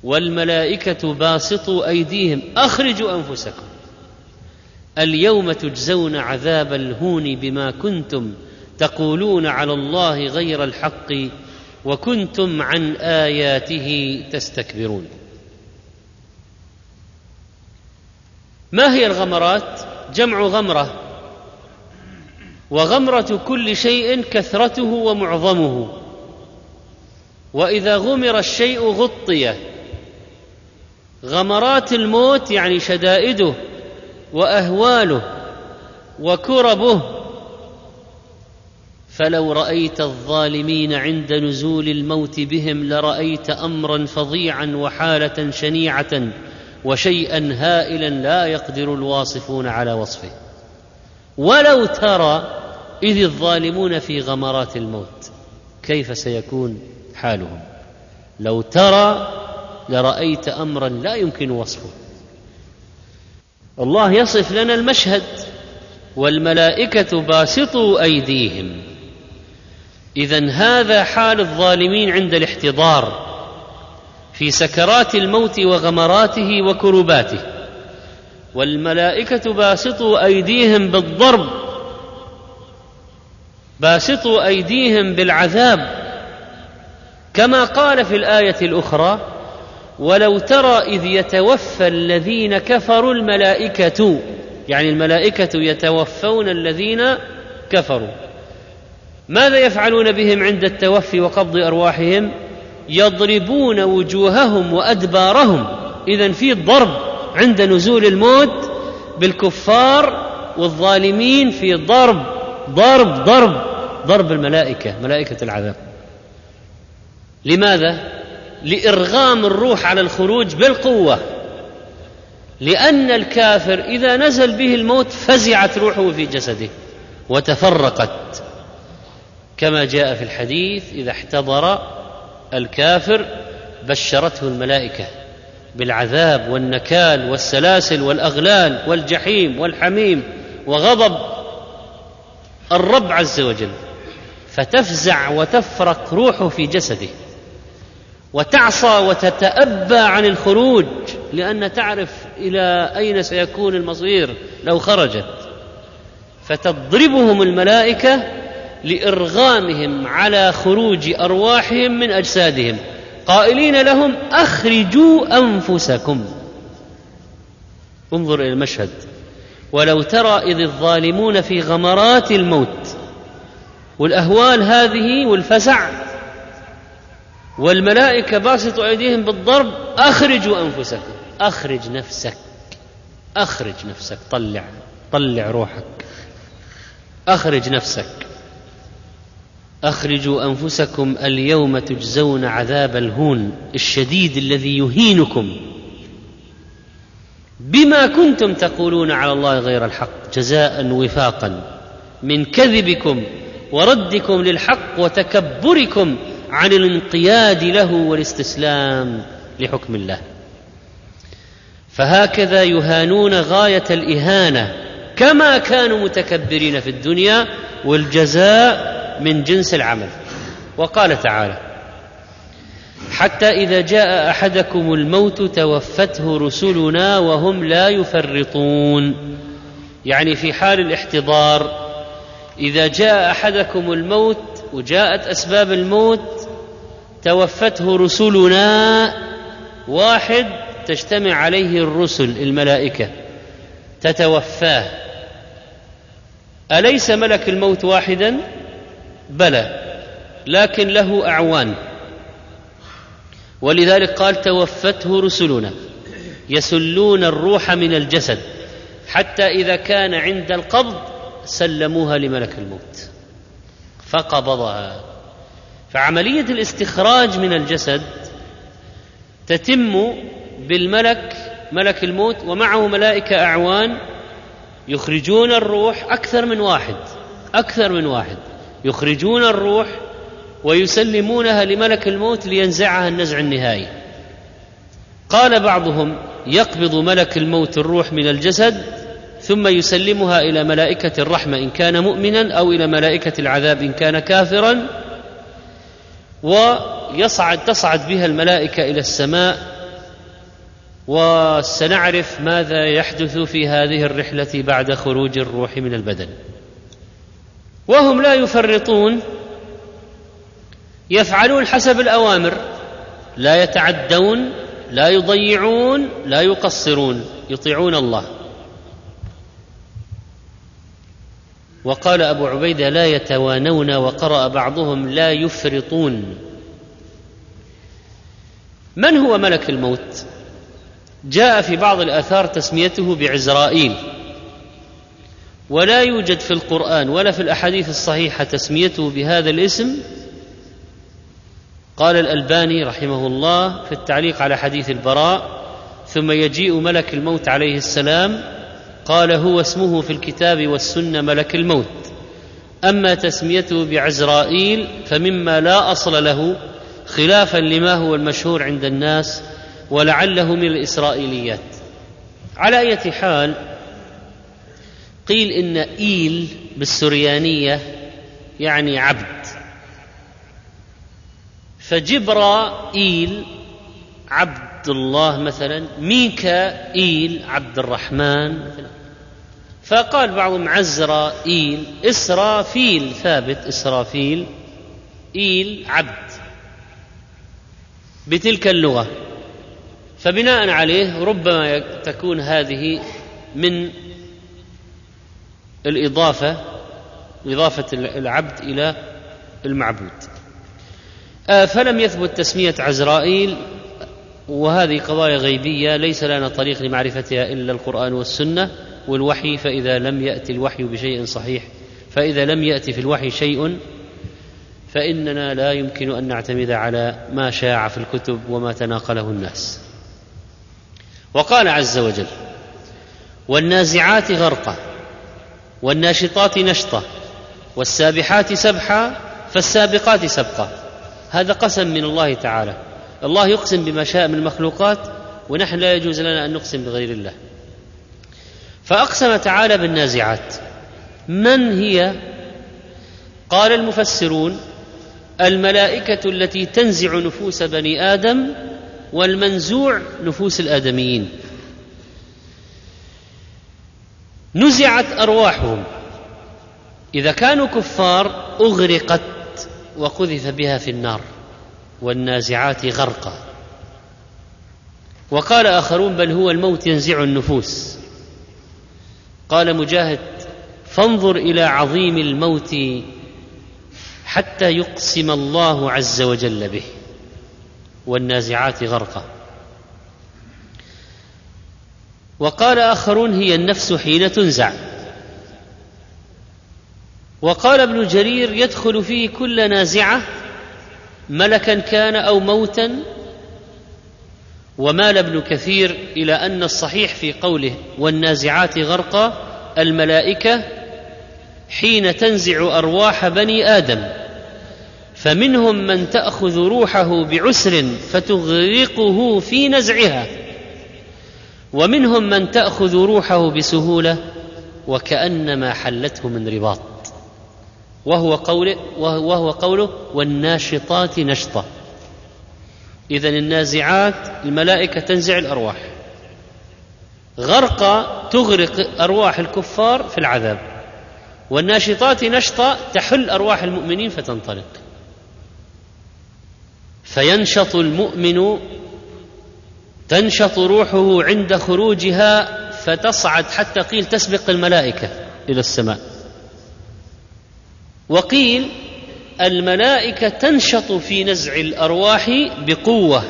والملائكة باسطوا أيديهم اخرجوا أنفسكم. اليوم تجزون عذاب الهون بما كنتم تقولون على الله غير الحق وكنتم عن آياته تستكبرون. ما هي الغمرات؟ جمع غمرة. وغمرة كل شيء كثرته ومعظمه. وإذا غمر الشيء غطي. غمرات الموت يعني شدائده وأهواله وكربه فلو رأيت الظالمين عند نزول الموت بهم لرأيت أمرا فظيعا وحالة شنيعة وشيئا هائلا لا يقدر الواصفون على وصفه. ولو ترى إذ الظالمون في غمرات الموت كيف سيكون حالهم؟ لو ترى لرأيت أمرا لا يمكن وصفه. الله يصف لنا المشهد والملائكة باسطوا أيديهم. اذا هذا حال الظالمين عند الاحتضار في سكرات الموت وغمراته وكرباته. والملائكة باسطوا أيديهم بالضرب باسطوا أيديهم بالعذاب. كما قال في الآية الأخرى ولو ترى إذ يتوفى الذين كفروا الملائكة يعني الملائكة يتوفون الذين كفروا. ماذا يفعلون بهم عند التوفي وقبض أرواحهم؟ يضربون وجوههم وأدبارهم. اذا في ضرب عند نزول الموت بالكفار والظالمين في ضرب ضرب ضرب ضرب الملائكة ملائكة العذاب. لماذا؟ لإرغام الروح على الخروج بالقوة. لأن الكافر إذا نزل به الموت فزعت روحه في جسده وتفرقت. كما جاء في الحديث إذا احتضر الكافر بشرته الملائكة بالعذاب والنكال والسلاسل والأغلال والجحيم والحميم وغضب الرب عز وجل فتفزع وتفرق روحه في جسده وتعصى وتتأبى عن الخروج لأن تعرف إلى أين سيكون المصير لو خرجت فتضربهم الملائكة لإرغامهم على خروج أرواحهم من أجسادهم. قائلين لهم أخرجوا أنفسكم. انظر إلى المشهد. ولو ترى إذ الظالمون في غمرات الموت والأهوال هذه والفزع والملائكة باسطوا أيديهم بالضرب أخرجوا أنفسكم. أخرج نفسك. أخرج نفسك. طلع. طلع روحك. أخرج نفسك. أخرجوا أنفسكم اليوم تجزون عذاب الهون الشديد الذي يهينكم بما كنتم تقولون على الله غير الحق جزاء وفاقا من كذبكم وردكم للحق وتكبركم عن الانقياد له والاستسلام لحكم الله. فهكذا يهانون غاية الإهانة كما كانوا متكبرين في الدنيا والجزاء من جنس العمل. وقال تعالى حتى إذا جاء أحدكم الموت توفته رسلنا وهم لا يفرطون. يعني في حال الاحتضار إذا جاء أحدكم الموت وجاءت أسباب الموت توفته رسلنا واحد تجتمع عليه الرسل الملائكة تتوفاه. أليس ملك الموت واحدا؟ بلى لكن له أعوان. ولذلك قال توفته رسلنا يسلون الروح من الجسد حتى إذا كان عند القبض سلموها لملك الموت. فقبضها. فعملية الاستخراج من الجسد تتم بالملك ملك الموت ومعه ملائكة أعوان يخرجون الروح أكثر من واحد أكثر من واحد. يخرجون الروح ويسلمونها لملك الموت لينزعها النزع النهائي. قال بعضهم يقبض ملك الموت الروح من الجسد ثم يسلمها إلى ملائكة الرحمة إن كان مؤمنا أو إلى ملائكة العذاب إن كان كافرا. ويصعد تصعد بها الملائكة إلى السماء وسنعرف ماذا يحدث في هذه الرحلة بعد خروج الروح من البدن. وهم لا يفرطون يفعلون حسب الأوامر لا يتعدون لا يضيعون لا يقصرون يطيعون الله. وقال أبو عبيدة لا يتوانون وقرأ بعضهم لا يفرطون. من هو ملك الموت؟ جاء في بعض الآثار تسميته بعزرائيل. ولا يوجد في القرآن ولا في الأحاديث الصحيحة تسميته بهذا الاسم. قال الألباني رحمه الله في التعليق على حديث البراء ثم يجيء ملك الموت عليه السلام قال هو اسمه في الكتاب والسنة ملك الموت. أما تسميته بعزرائيل فمما لا أصل له خلافا لما هو المشهور عند الناس ولعله من الإسرائيليات. على اية حال قيل إن إيل بالسريانية يعني عبد. فجبرائيل عبد الله مثلا ميكائيل عبد الرحمن مثلا. فقال بعضهم عزرائيل إسرافيل ثابت إسرافيل إيل عبد بتلك اللغة. فبناء عليه ربما تكون هذه من الإضافة إضافة العبد إلى المعبود. آه، فلم يثبت تسمية عزرائيل وهذه قضايا غيبية ليس لنا طريق لمعرفتها إلا القرآن والسنة والوحي فإذا لم يأتي الوحي بشيء صحيح فإذا لم يأتي في الوحي شيء فإننا لا يمكن أن نعتمد على ما شاع في الكتب وما تناقله الناس. وقال عز وجل والنازعات غرقا. والناشطات نشطة والسابحات سبحا فالسابقات سبقا. هذا قسم من الله تعالى. الله يقسم بما شاء من المخلوقات ونحن لا يجوز لنا أن نقسم بغير الله. فأقسم تعالى بالنازعات. من هي؟ قال المفسرون الملائكة التي تنزع نفوس بني آدم والمنزوع نفوس الآدميين. نزعت أرواحهم. إذا كانوا كفار أغرقت وقذف بها في النار والنازعات غرقا. وقال آخرون بل هو الموت ينزع النفوس. قال مجاهد فانظر إلى عظيم الموت حتى يقسم الله عز وجل به والنازعات غرقا. وقال آخرون هي النفس حين تنزع. وقال ابن جرير يدخل فيه كل نازعة ملكا كان أو موتا ومال ابن كثير إلى أن الصحيح في قوله والنازعات غرقا الملائكة حين تنزع أرواح بني آدم. فمنهم من تأخذ روحه بعسر فتغرقه في نزعها. ومنهم من تأخذ روحه بسهولة وكأنما حلته من رباط. وهو قوله وهو قوله والناشطات نشطة. اذا النازعات الملائكة تنزع الأرواح. غرق تغرق أرواح الكفار في العذاب. والناشطات نشطة تحل أرواح المؤمنين فتنطلق. فينشط المؤمن تنشط روحه عند خروجها فتصعد حتى قيل تسبق الملائكة إلى السماء. وقيل الملائكة تنشط في نزع الأرواح بقوة.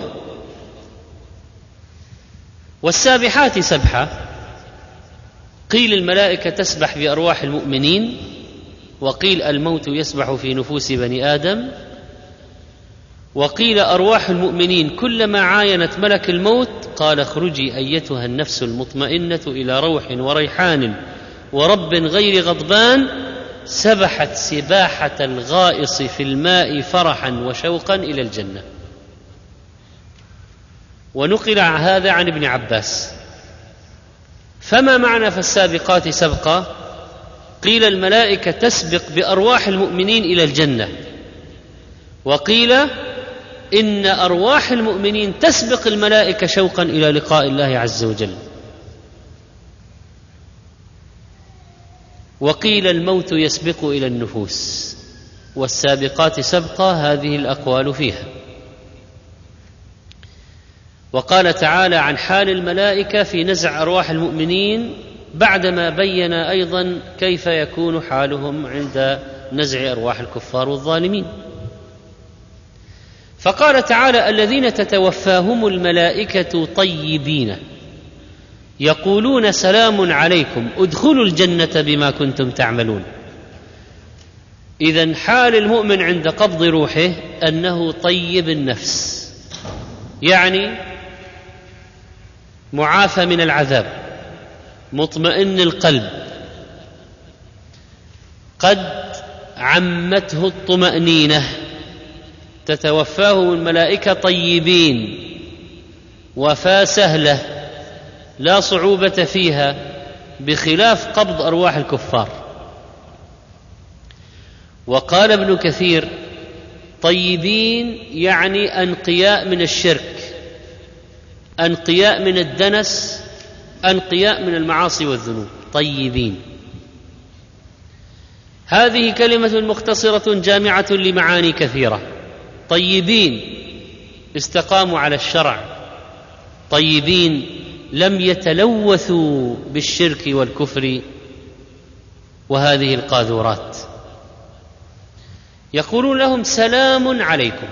والسابحات سبحة. قيل الملائكة تسبح بأرواح المؤمنين وقيل الموت يسبح في نفوس بني آدم. وقيل أرواح المؤمنين كلما عاينت ملك الموت قال اخرجي أيتها النفس المطمئنة إلى روح وريحان ورب غير غضبان سبحت سباحة الغائص في الماء فرحا وشوقا إلى الجنة. ونقل هذا عن ابن عباس. فما معنى فالسابقات سبقا؟ قيل الملائكة تسبق بأرواح المؤمنين إلى الجنة. وقيل إن أرواح المؤمنين تسبق الملائكة شوقا إلى لقاء الله عز وجل. وقيل الموت يسبق إلى النفوس والسابقات سبقا هذه الأقوال فيها. وقال تعالى عن حال الملائكة في نزع أرواح المؤمنين بعدما بين أيضا كيف يكون حالهم عند نزع أرواح الكفار والظالمين. فقال تعالى الذين تتوفاهم الملائكة طيبين يقولون سلام عليكم ادخلوا الجنة بما كنتم تعملون. اذا حال المؤمن عند قبض روحه أنه طيب النفس يعني معافى من العذاب مطمئن القلب قد عمته الطمأنينة تتوفاهم الملائكة طيبين وفاه سهلة لا صعوبة فيها بخلاف قبض أرواح الكفار. وقال ابن كثير طيبين يعني أنقياء من الشرك أنقياء من الدنس أنقياء من المعاصي والذنوب. طيبين. هذه كلمة مختصرة جامعة لمعاني كثيرة. طيبين استقاموا على الشرع. طيبين لم يتلوثوا بالشرك والكفر وهذه القاذورات. يقولون لهم سلام عليكم.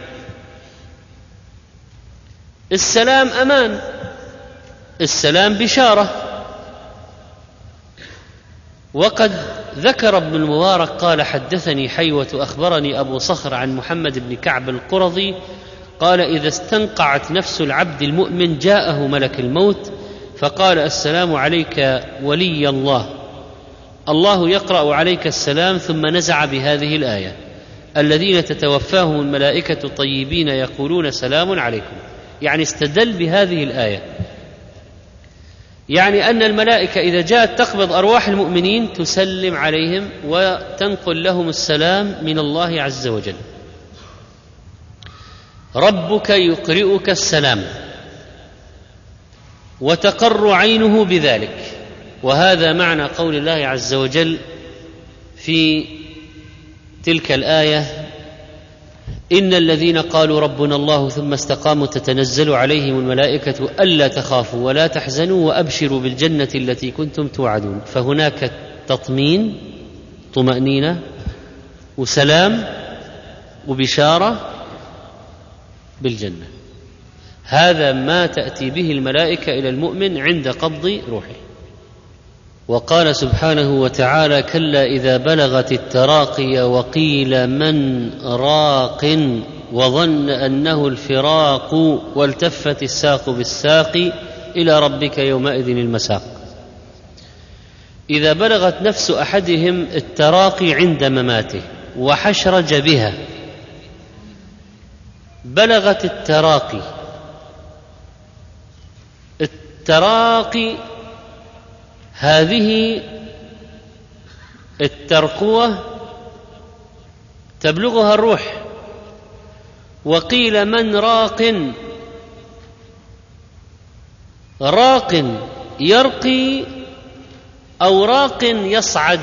السلام أمان السلام بشارة. وقد ذكر ابن المبارك قال حدثني حيوة أخبرني أبو صخر عن محمد بن كعب القرظي قال إذا استنقعت نفس العبد المؤمن جاءه ملك الموت فقال السلام عليك ولي الله. الله يقرأ عليك السلام ثم نزع بهذه الآية. الذين تتوفاهم الملائكة طيبين يقولون سلام عليكم. يعني استدل بهذه الآية. يعني أن الملائكة إذا جاءت تقبض أرواح المؤمنين تسلم عليهم وتنقل لهم السلام من الله عز وجل. ربك يقرئك السلام وتقر عينه بذلك. وهذا معنى قول الله عز وجل في تلك الآية إن الذين قالوا ربنا الله ثم استقاموا تتنزل عليهم الملائكة ألا تخافوا ولا تحزنوا وأبشروا بالجنة التي كنتم توعدون. فهناك تطمين طمأنينة وسلام وبشارة بالجنة. هذا ما تأتي به الملائكة إلى المؤمن عند قبض روحه. وقال سبحانه وتعالى كلا إذا بلغت التراقي وقيل من راق وظن أنه الفراق والتفت الساق بالساق إلى ربك يومئذ المساق. إذا بلغت نفس أحدهم التراقي عند مماته وحشرج بها بلغت التراقي التراقي هذه الترقوة تبلغها الروح. وقيل من راق؟ راق يرقي أو راق يصعد؟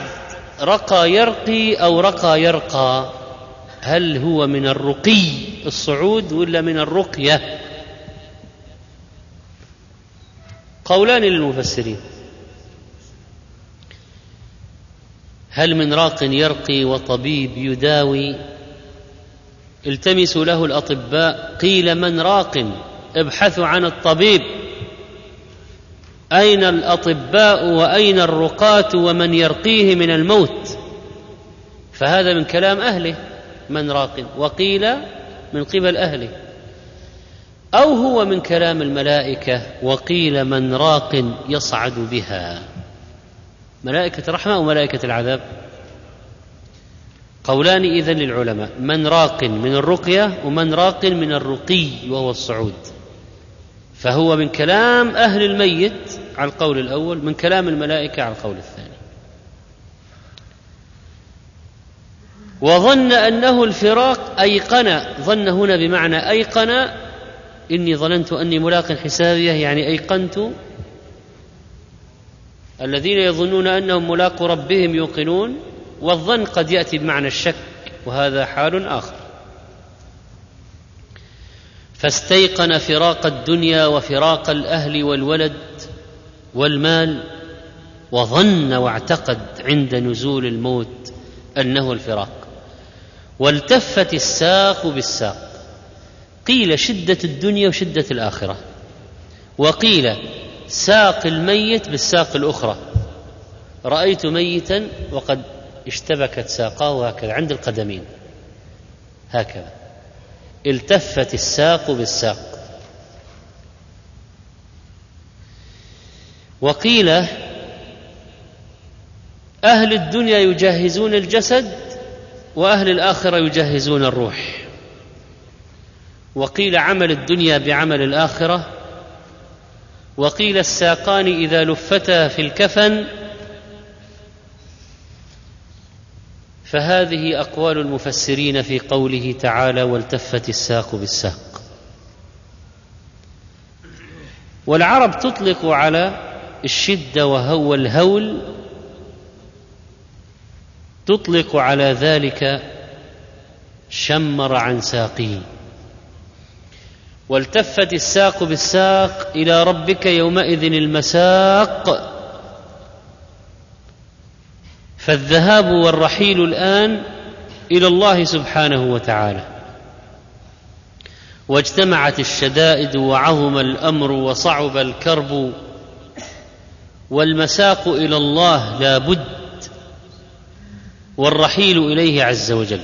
رقى يرقي أو رقى يرقى؟ هل هو من الرقي الصعود ولا من الرقية؟ قولان للمفسرين. هل من راق يرقي وطبيب يداوي؟ التمسوا له الأطباء قيل من راق؟ ابحثوا عن الطبيب. أين الأطباء وأين الرقاة ومن يرقيه من الموت؟ فهذا من كلام أهله من راق. وقيل من قبل أهله. أو هو من كلام الملائكة وقيل من راق يصعد بها. ملائكة الرحمة وملائكه العذاب؟ قولان إذن للعلماء من راق من الرقية ومن راق من الرقي وهو الصعود. فهو من كلام أهل الميت على القول الأول من كلام الملائكة على القول الثاني. وظن أنه الفراق أيقن ظن هنا بمعنى أيقن إني ظننت أني ملاق حسابيه يعني أيقنت الذين يظنون أنهم ملاقو ربهم يوقنون والظن قد يأتي بمعنى الشك وهذا حال آخر. فاستيقن فراق الدنيا وفراق الأهل والولد والمال وظن واعتقد عند نزول الموت أنه الفراق. والتفت الساق بالساق قيل شدة الدنيا وشدة الآخرة وقيل ساق الميت بالساق الأخرى. رأيت ميتا وقد اشتبكت ساقاه هكذا عند القدمين. هكذا. التفت الساق بالساق. وقيل أهل الدنيا يجهزون الجسد وأهل الآخرة يجهزون الروح. وقيل عمل الدنيا بعمل الآخرة وقيل الساقان إذا لفتا في الكفن فهذه أقوال المفسرين في قوله تعالى والتفت الساق بالساق. والعرب تطلق على الشده وهو الهول تطلق على ذلك شمر عن ساقه والتفت الساق بالساق إلى ربك يومئذ المساق. فالذهاب والرحيل الآن إلى الله سبحانه وتعالى. واجتمعت الشدائد وعظم الأمر وصعب الكرب. والمساق إلى الله لا بد والرحيل إليه عز وجل.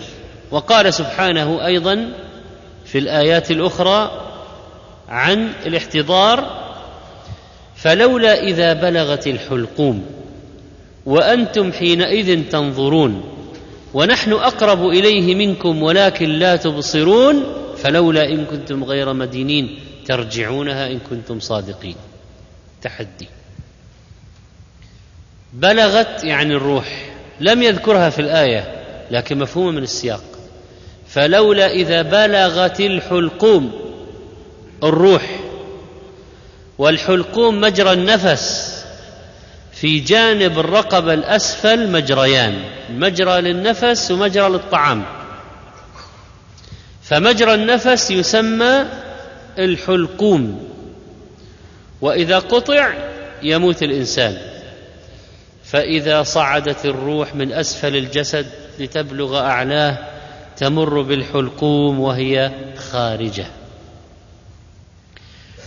وقال سبحانه أيضا في الآيات الأخرى عن الاحتضار فلولا إذا بلغت الحلقوم وأنتم حينئذ تنظرون ونحن أقرب إليه منكم ولكن لا تبصرون فلولا إن كنتم غير مدينين ترجعونها إن كنتم صادقين. تحدي. بلغت يعني الروح لم يذكرها في الآية لكن مفهومه من السياق. فلولا إذا بلغت الحلقوم الروح والحلقوم مجرى النفس في جانب الرقبة الأسفل مجريان مجرى للنفس ومجرى للطعام. فمجرى النفس يسمى الحلقوم وإذا قطع يموت الإنسان. فإذا صعدت الروح من أسفل الجسد لتبلغ أعلاه تمر بالحلقوم وهي خارجة.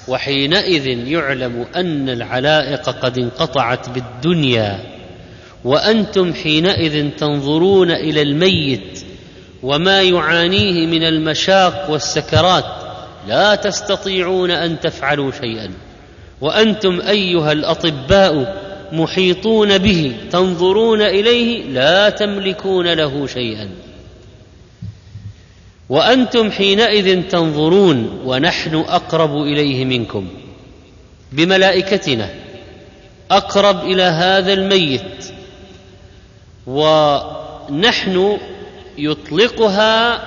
وحينئذ يعلم أن العلائق قد انقطعت بالدنيا وأنتم حينئذ تنظرون إلى الميت وما يعانيه من المشاق والسكرات لا تستطيعون أن تفعلوا شيئا. وأنتم أيها الأطباء محيطون به تنظرون إليه لا تملكون له شيئا. وأنتم حينئذ تنظرون ونحن أقرب إليه منكم. بملائكتنا. أقرب إلى هذا الميت. ونحن يطلقها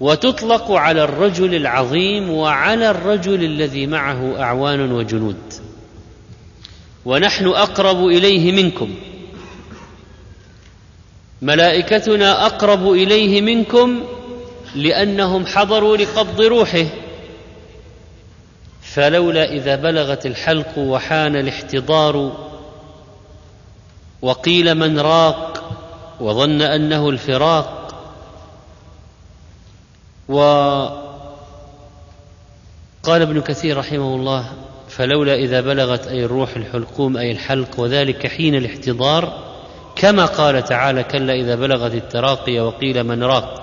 وتطلق على الرجل العظيم وعلى الرجل الذي معه أعوان وجنود. ونحن أقرب إليه منكم. ملائكتنا أقرب إليه منكم لأنهم حضروا لقبض روحه. فلولا إذا بلغت الحلق وحان الاحتضار وقيل من راق وظن أنه الفراق وقال ابن كثير رحمه الله فلولا إذا بلغت أي الروح الحلقوم أي الحلق وذلك حين الاحتضار كما قال تعالى كلا إذا بلغت التراقي وقيل من راق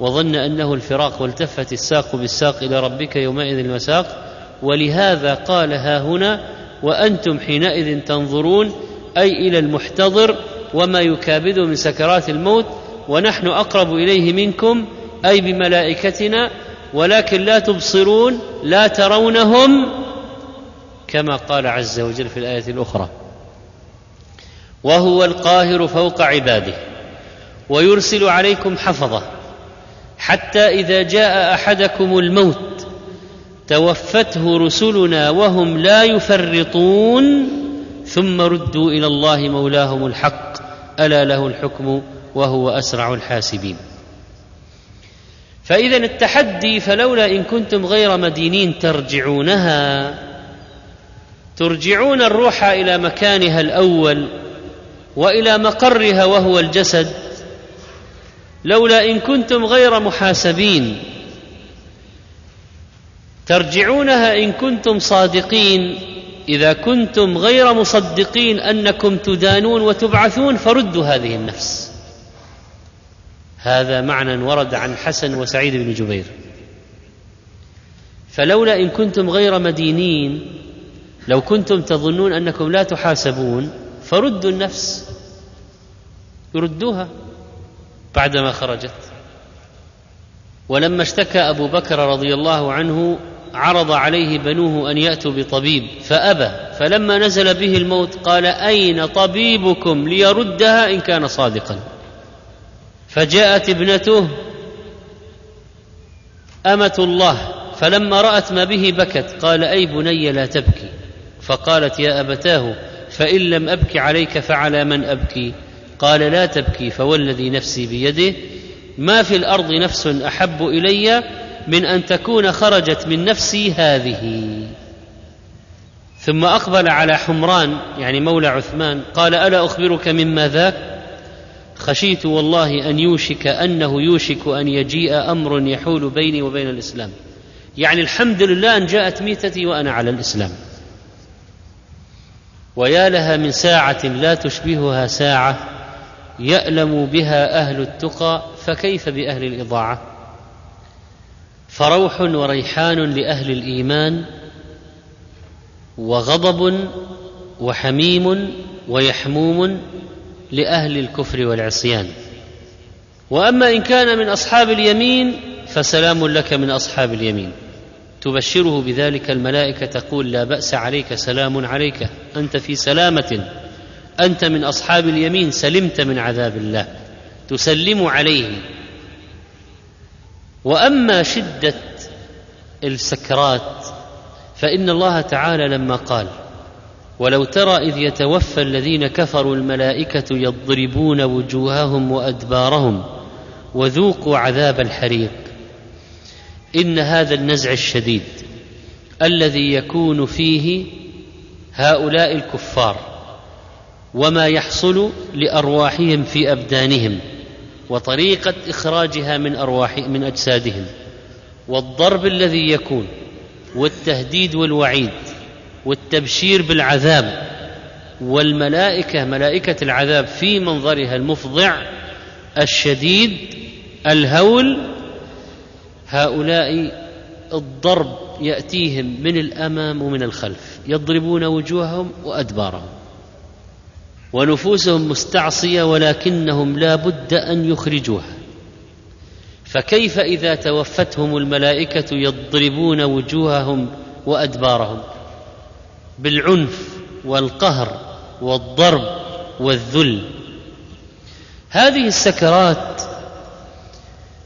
وظن أنه الفراق والتفت الساق بالساق إلى ربك يومئذ المساق ولهذا قال ها هنا وأنتم حينئذ تنظرون أي إلى المحتضر وما يكابده من سكرات الموت ونحن أقرب إليه منكم أي بملائكتنا ولكن لا تبصرون لا ترونهم كما قال عز وجل في الآية الأخرى وهو القاهر فوق عباده ويرسل عليكم حفظه حتى إذا جاء أحدكم الموت توفته رسلنا وهم لا يفرطون ثم ردوا إلى الله مولاهم الحق ألا له الحكم وهو أسرع الحاسبين. فإذا التحدي فلولا إن كنتم غير مدينين ترجعونها ترجعون الروح إلى مكانها الأول وإلى مقرها وهو الجسد لولا إن كنتم غير محاسبين. ترجعونها إن كنتم صادقين. إذا كنتم غير مصدقين أنكم تدانون وتبعثون فردوا هذه النفس. هذا معنى ورد عن حسن وسعيد بن جبير. فلولا إن كنتم غير مدينين لو كنتم تظنون أنكم لا تحاسبون فردوا النفس. يردوها بعدما خرجت. ولما اشتكى أبو بكر رضي الله عنه عرض عليه بنوه أن يأتوا بطبيب فأبى. فلما نزل به الموت قال أين طبيبكم ليردها إن كان صادقا؟ فجاءت ابنته أمة الله. فلما رأت ما به بكت قال أي بني لا تبكي. فقالت يا أبتاه فإن لم ابك عليك فعلى من ابكي قال لا تبكي فوالذي نفسي بيده. ما في الأرض نفس أحب إلي من أن تكون خرجت من نفسي هذه. ثم أقبل على حمران يعني مولى عثمان قال ألا أخبرك مما ذاك؟ خشيت والله أن يوشك أنه يوشك أن يجيء أمر يحول بيني وبين الإسلام. يعني الحمد لله أن جاءت ميتتي وأنا على الإسلام. ويا لها من ساعة لا تشبهها ساعة يألم بها أهل التقى فكيف بأهل الإضاعة؟ فروح وريحان لأهل الإيمان وغضب وحميم ويحموم لأهل الكفر والعصيان. وأما إن كان من أصحاب اليمين فسلام لك من أصحاب اليمين. تبشره بذلك الملائكة تقول لا بأس عليك سلام عليك. أنت في سلامة. أنت من أصحاب اليمين سلمت من عذاب الله. تسلم عليه. وأما شدة السكرات فإن الله تعالى لما قال ولو ترى إذ يتوفى الذين كفروا الملائكة يضربون وجوههم وأدبارهم وذوقوا عذاب الحريق إن هذا النزع الشديد الذي يكون فيه هؤلاء الكفار وما يحصل لأرواحهم في أبدانهم وطريقة إخراجها من أرواح من أجسادهم والضرب الذي يكون والتهديد والوعيد والتبشير بالعذاب والملائكة ملائكة العذاب في منظرها المفضع الشديد الهول هؤلاء الضرب يأتيهم من الأمام ومن الخلف يضربون وجوههم وأدبارهم. ونفوسهم مستعصية ولكنهم لا بد أن يخرجوها. فكيف إذا توفتهم الملائكة يضربون وجوههم وأدبارهم؟ بالعنف والقهر والضرب والذل. هذه السكرات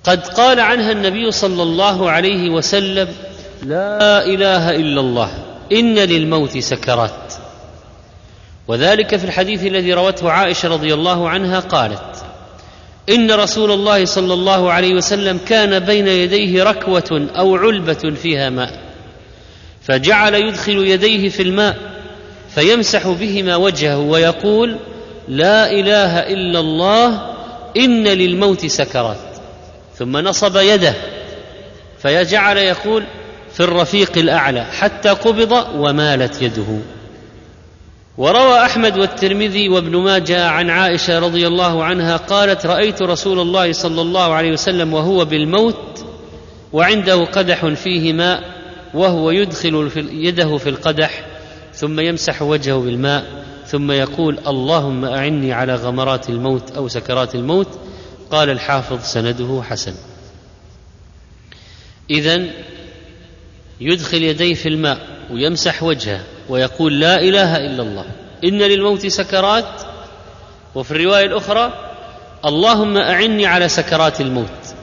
قد قال عنها النبي صلى الله عليه وسلم لا إله إلا الله إن للموت سكرات. وذلك في الحديث الذي روته عائشة رضي الله عنها قالت إن رسول الله صلى الله عليه وسلم كان بين يديه ركوة أو علبة فيها ماء فجعل يدخل يديه في الماء فيمسح بهما وجهه ويقول لا إله إلا الله إن للموت سكرات. ثم نصب يده فيجعل يقول في الرفيق الأعلى حتى قبض ومالت يده. وروى أحمد والترمذي وابن ماجه عن عائشة رضي الله عنها قالت رأيت رسول الله صلى الله عليه وسلم وهو بالموت وعنده قدح فيه ماء وهو يدخل يده في القدح ثم يمسح وجهه بالماء ثم يقول اللهم أعني على غمرات الموت أو سكرات الموت قال الحافظ سنده حسن. اذا يدخل يديه في الماء ويمسح وجهه ويقول لا إله إلا الله. إن للموت سكرات. وفي الرواية الأخرى اللهم أعني على سكرات الموت.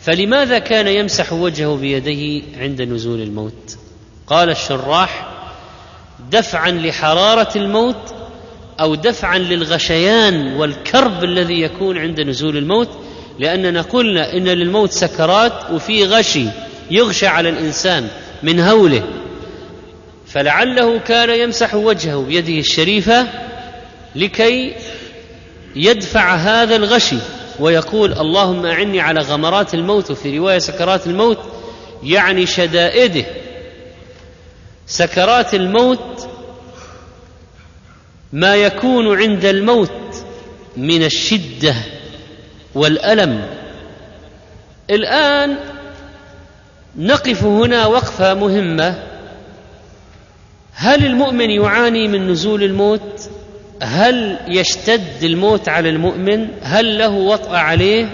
فلماذا كان يمسح وجهه بيديه عند نزول الموت؟ قال الشراح دفعا لحرارة الموت أو دفعا للغشيان والكرب الذي يكون عند نزول الموت لأننا قلنا إن للموت سكرات وفي غشي يغشى على الإنسان من هوله. فلعله كان يمسح وجهه بيده الشريفة لكي يدفع هذا الغشي ويقول اللهم أعني على غمرات الموت وفي رواية سكرات الموت يعني شدائده. سكرات الموت ما يكون عند الموت من الشدة والألم. الآن نقف هنا وقفة مهمة. هل المؤمن يعاني من نزول الموت؟ هل يشتد الموت على المؤمن؟ هل له وطأ عليه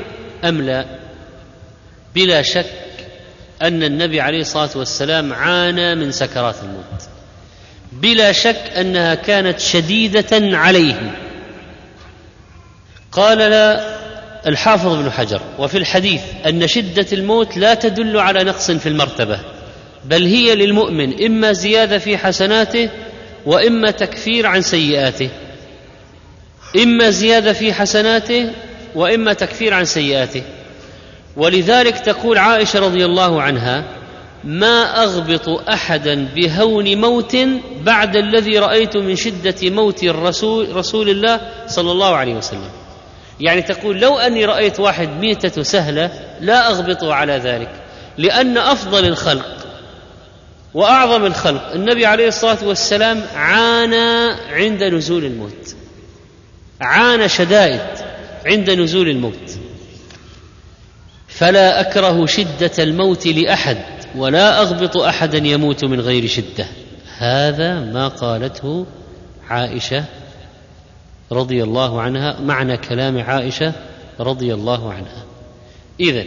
أم لا؟ بلا شك أن النبي عليه الصلاة والسلام عانى من سكرات الموت. بلا شك أنها كانت شديدة عليه قال لا الحافظ ابن حجر وفي الحديث أن شدة الموت لا تدل على نقص في المرتبة بل هي للمؤمن إما زيادة في حسناته وإما تكفير عن سيئاته. إما زيادة في حسناته وإما تكفير عن سيئاته. ولذلك تقول عائشة رضي الله عنها ما أغبط أحدا بهون موت بعد الذي رأيت من شدة موت الرسول رسول الله صلى الله عليه وسلم. يعني تقول لو أني رأيت واحد ميتة سهلة لا اغبطه على ذلك لأن أفضل الخلق وأعظم الخلق النبي عليه الصلاة والسلام عانى عند نزول الموت عانى شدائد عند نزول الموت. فلا أكره شدة الموت لأحد. ولا أغبط أحدا يموت من غير شدة. هذا ما قالته عائشة رضي الله عنها معنى كلام عائشة رضي الله عنها. اذا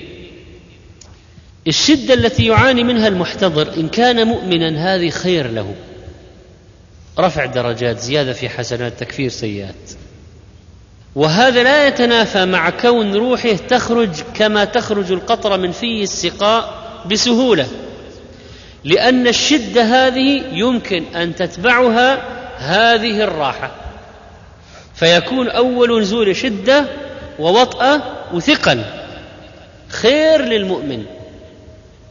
الشدة التي يعاني منها المحتضر إن كان مؤمنا هذه خير له. رفع درجات زيادة في حسنات تكفير سيئات. وهذا لا يتنافى مع كون روحه تخرج كما تخرج القطره من في السقاء بسهولة. لأن الشدة هذه يمكن أن تتبعها هذه الراحة. فيكون أول نزول شدة ووطأة وثقل. خير للمؤمن.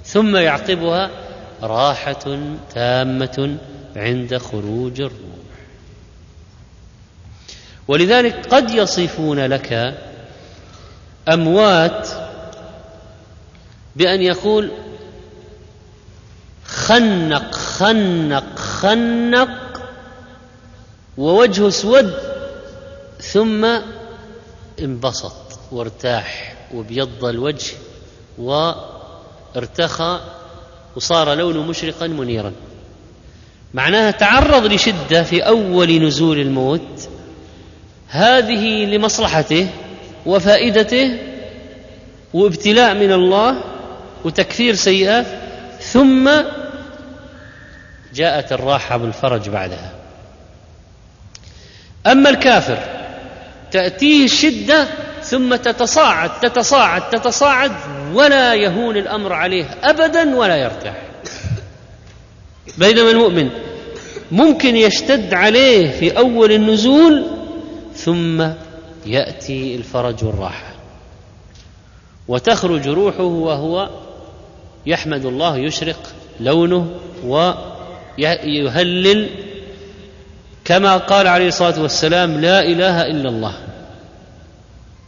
ثم يعقبها راحة تامة عند خروج الروح. ولذلك قد يصفون لك أموات بأن يقول خنق خنق خنق ووجهه اسود ثم انبسط وارتاح وابيض الوجه وارتخى وصار لونه مشرقا منيرا. معناها تعرض لشدة في أول نزول الموت هذه لمصلحته وفائدته وابتلاء من الله وتكثير سيئات ثم جاءت الراحة بالفرج بعدها. أما الكافر تأتيه الشده ثم تتصاعد تتصاعد تتصاعد ولا يهون الأمر عليه ابدا ولا يرتاح. بينما المؤمن ممكن يشتد عليه في أول النزول ثم يأتي الفرج والراحة. وتخرج روحه وهو يحمد الله يشرق لونه ويهلل كما قال عليه الصلاة والسلام لا إله إلا الله.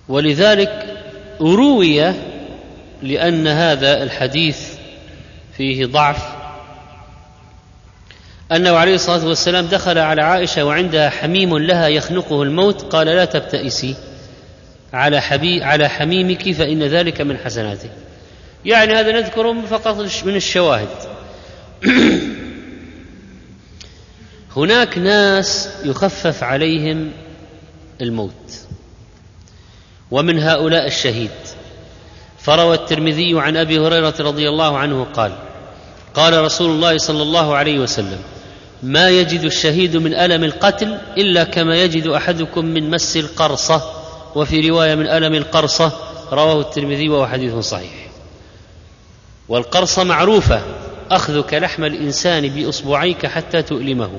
ولذلك روي لأن هذا الحديث فيه ضعف. أنه عليه الصلاة والسلام دخل على عائشة وعندها حميم لها يخنقه الموت قال لا تبتئسي على حبي على حميمك فإن ذلك من حسناته. يعني هذا نذكره فقط من الشواهد. هناك ناس يخفف عليهم الموت. ومن هؤلاء الشهيد. فروى الترمذي عن أبي هريرة رضي الله عنه قال قال رسول الله صلى الله عليه وسلم ما يجد الشهيد من ألم القتل إلا كما يجد أحدكم من مس القرصة. وفي رواية من ألم القرصة رواه الترمذي وهو حديث صحيح. والقرصه معروفة. أخذك لحم الإنسان بأصبعيك حتى تؤلمه.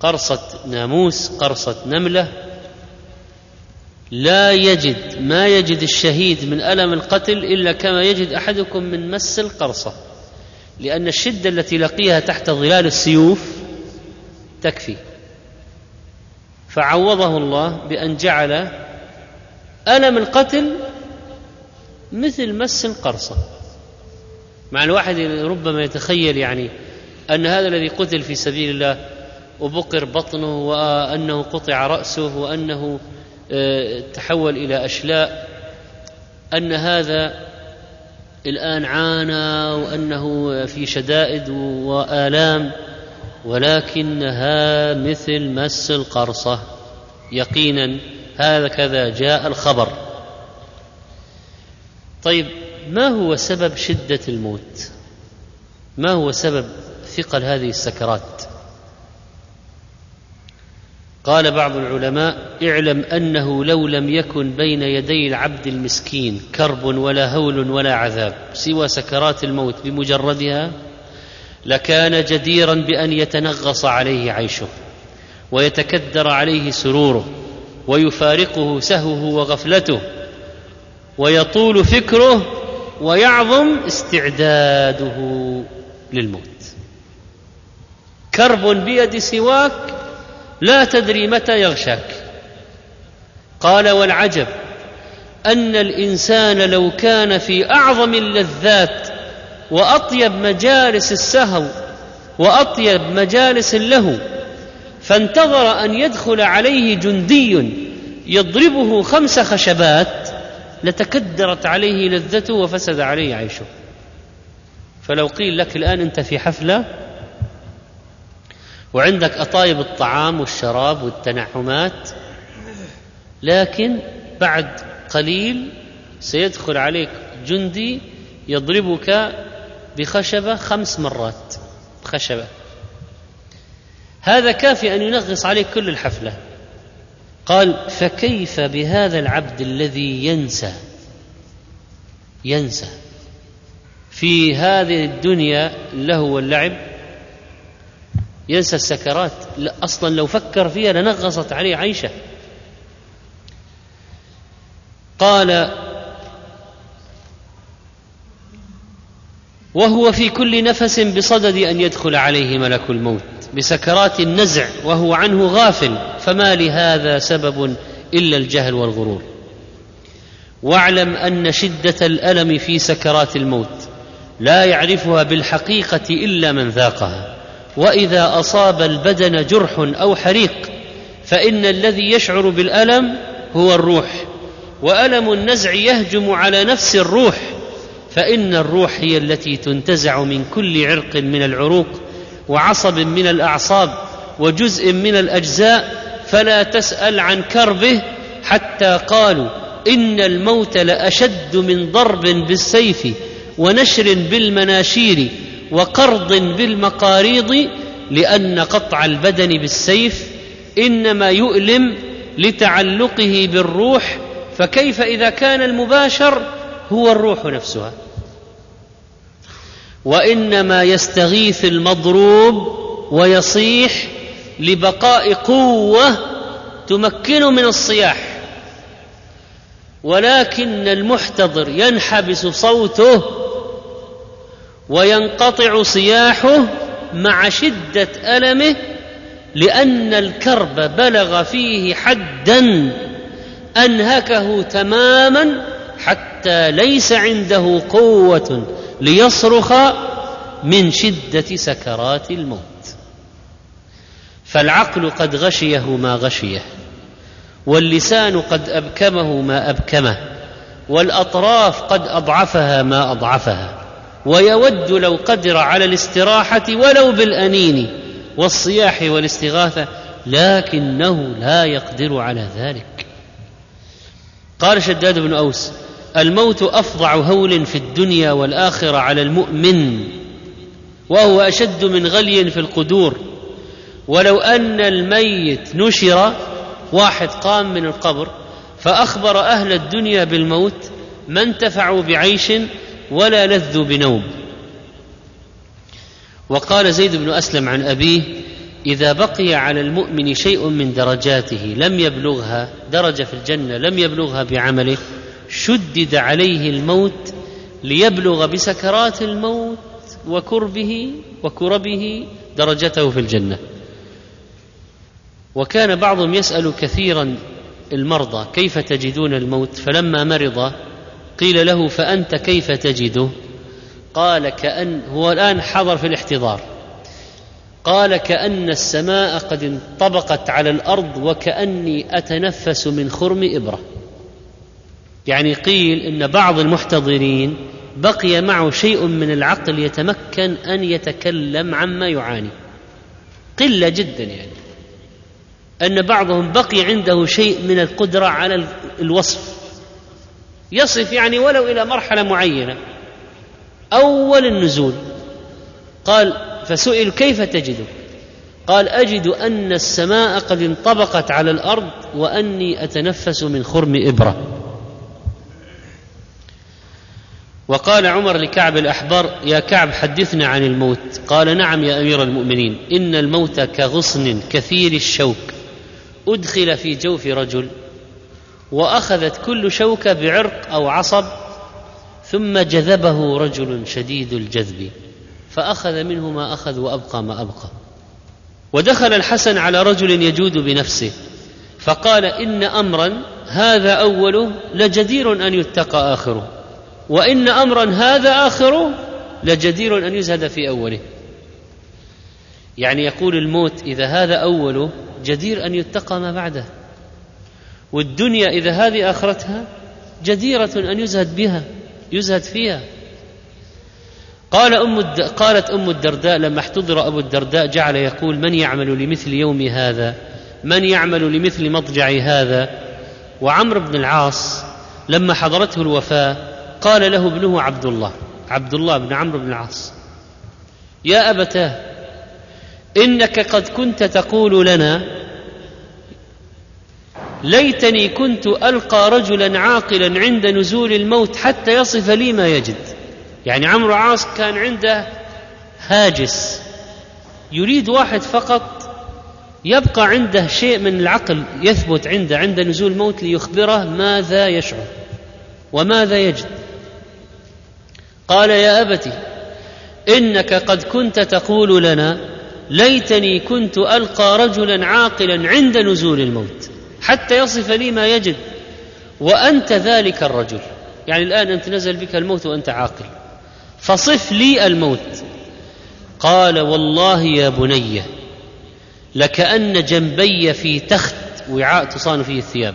قرصة ناموس قرصة نملة. لا يجد ما يجد الشهيد من ألم القتل إلا كما يجد أحدكم من مس القرصة. لأن الشدة التي لقيها تحت ظلال السيوف تكفي. فعوضه الله بأن جعل ألم القتل مثل مس القرصة. مع الواحد ربما يتخيل يعني أن هذا الذي قتل في سبيل الله وبقر بطنه وأنه قطع رأسه وأنه تحول إلى أشلاء أن هذا الآن عانى وأنه في شدائد وآلام ولكنها مثل مس القرصة. يقينا هكذا جاء الخبر. طيب ما هو سبب شدة الموت؟ ما هو سبب ثقل هذه السكرات؟ قال بعض العلماء اعلم أنه لو لم يكن بين يدي العبد المسكين كرب ولا هول ولا عذاب سوى سكرات الموت بمجردها لكان جديرا بأن يتنغص عليه عيشه ويتكدر عليه سروره ويفارقه سهوه وغفلته ويطول فكره ويعظم استعداده للموت. كرب بيد سواك لا تدري متى يغشاك. قال والعجب أن الإنسان لو كان في أعظم اللذات وأطيب مجالس السهو وأطيب مجالس اللهو فانتظر أن يدخل عليه جندي يضربه خمس خشبات لتكدرت عليه لذته وفسد عليه عيشه. فلو قيل لك الآن أنت في حفلة وعندك أطايب الطعام والشراب والتنعمات لكن بعد قليل سيدخل عليك جندي يضربك بخشبة خمس مرات خشبة هذا كافي أن ينغص عليك كل الحفلة. قال فكيف بهذا العبد الذي ينسى؟ ينسى. في هذه الدنيا له واللعب ينسى السكرات. لا أصلا لو فكر فيها لنغصت عليه عيشه. قال وهو في كل نفس بصدد أن يدخل عليه ملك الموت. بسكرات النزع وهو عنه غافل فما لهذا سبب إلا الجهل والغرور. واعلم أن شدة الألم في سكرات الموت لا يعرفها بالحقيقة إلا من ذاقها. وإذا أصاب البدن جرح أو حريق فإن الذي يشعر بالألم هو الروح. وألم النزع يهجم على نفس الروح فإن الروح هي التي تنتزع من كل عرق من العروق وعصب من الأعصاب وجزء من الأجزاء فلا تسأل عن كربه حتى قالوا إن الموت لأشد من ضرب بالسيف ونشر بالمناشير وقرض بالمقاريض لأن قطع البدن بالسيف إنما يؤلم لتعلقه بالروح فكيف إذا كان المباشر هو الروح نفسها وإنما يستغيث المضروب ويصيح لبقاء قوة تمكنه من الصياح. ولكن المحتضر ينحبس صوته وينقطع صياحه مع شدة ألمه لأن الكرب بلغ فيه حدا أنهكه تماما حتى ليس عنده قوة ليصرخ من شدة سكرات الموت. فالعقل قد غشيه ما غشيه واللسان قد أبكمه ما أبكمه والأطراف قد أضعفها ما أضعفها. ويود لو قدر على الاستراحة ولو بالأنين والصياح والاستغاثة لكنه لا يقدر على ذلك. قال شداد بن أوس الموت أفظع هول في الدنيا والآخرة على المؤمن وهو أشد من غلي في القدور. ولو أن الميت نشر واحد قام من القبر فأخبر أهل الدنيا بالموت ما انتفعوا بعيش ولا لذوا بنوم. وقال زيد بن أسلم عن أبيه إذا بقي على المؤمن شيء من درجاته لم يبلغها درجة في الجنة لم يبلغها بعمله شدد عليه الموت ليبلغ بسكرات الموت وكربه وكربه درجته في الجنة. وكان بعضهم يسأل كثيرا المرضى كيف تجدون الموت فلما مرض قيل له فأنت كيف تجده؟ قال كأن هو الآن حضر في الاحتضار. قال كأن السماء قد انطبقت على الأرض وكأني أتنفس من خرم إبرة. يعني قيل إن بعض المحتضرين بقي معه شيء من العقل يتمكن أن يتكلم عما يعاني. قلة جدا يعني. أن بعضهم بقي عنده شيء من القدرة على الوصف. يصف يعني ولو إلى مرحلة معينة. أول النزول. قال فسئل كيف تجده قال أجد أن السماء قد انطبقت على الأرض وأني أتنفس من خرم إبرة. وقال عمر لكعب الأحبار يا كعب حدثنا عن الموت. قال نعم يا أمير المؤمنين. إن الموت كغصن كثير الشوك. أدخل في جوف رجل وأخذت كل شوكه بعرق أو عصب ثم جذبه رجل شديد الجذب فأخذ منه ما أخذ وأبقى ما أبقى. ودخل الحسن على رجل يجود بنفسه فقال إن أمرا هذا أوله لجدير أن يتقى آخره. وإن امرا هذا اخره لجدير أن يزهد في أوله. يعني يقول الموت إذا هذا اوله جدير أن يتقى ما بعده. والدنيا إذا هذه آخرتها جديرة أن يزهد بها يزهد فيها. قال أم الد... قالت أم الدرداء لما احتضر أبو الدرداء جعل يقول من يعمل لمثل يوم هذا؟ من يعمل لمثل مضجع هذا؟ وعمرو بن العاص لما حضرته الوفاة قال له ابنه عبد الله عبد الله بن عمرو بن العاص يا أبتاه إنك قد كنت تقول لنا ليتني كنت ألقى رجلا عاقلا عند نزول الموت حتى يصف لي ما يجد. يعني عمرو عاص كان عنده هاجس يريد واحد فقط يبقى عنده شيء من العقل يثبت عنده عند نزول الموت ليخبره ماذا يشعر وماذا يجد. قال يا ابت إنك قد كنت تقول لنا ليتني كنت ألقى رجلا عاقلا عند نزول الموت حتى يصف لي ما يجد وأنت ذلك الرجل. يعني الآن أنت نزل بك الموت وأنت عاقل. فصف لي الموت. قال والله يا بني لكأن جنبي في تخت وعاء تصان فيه الثياب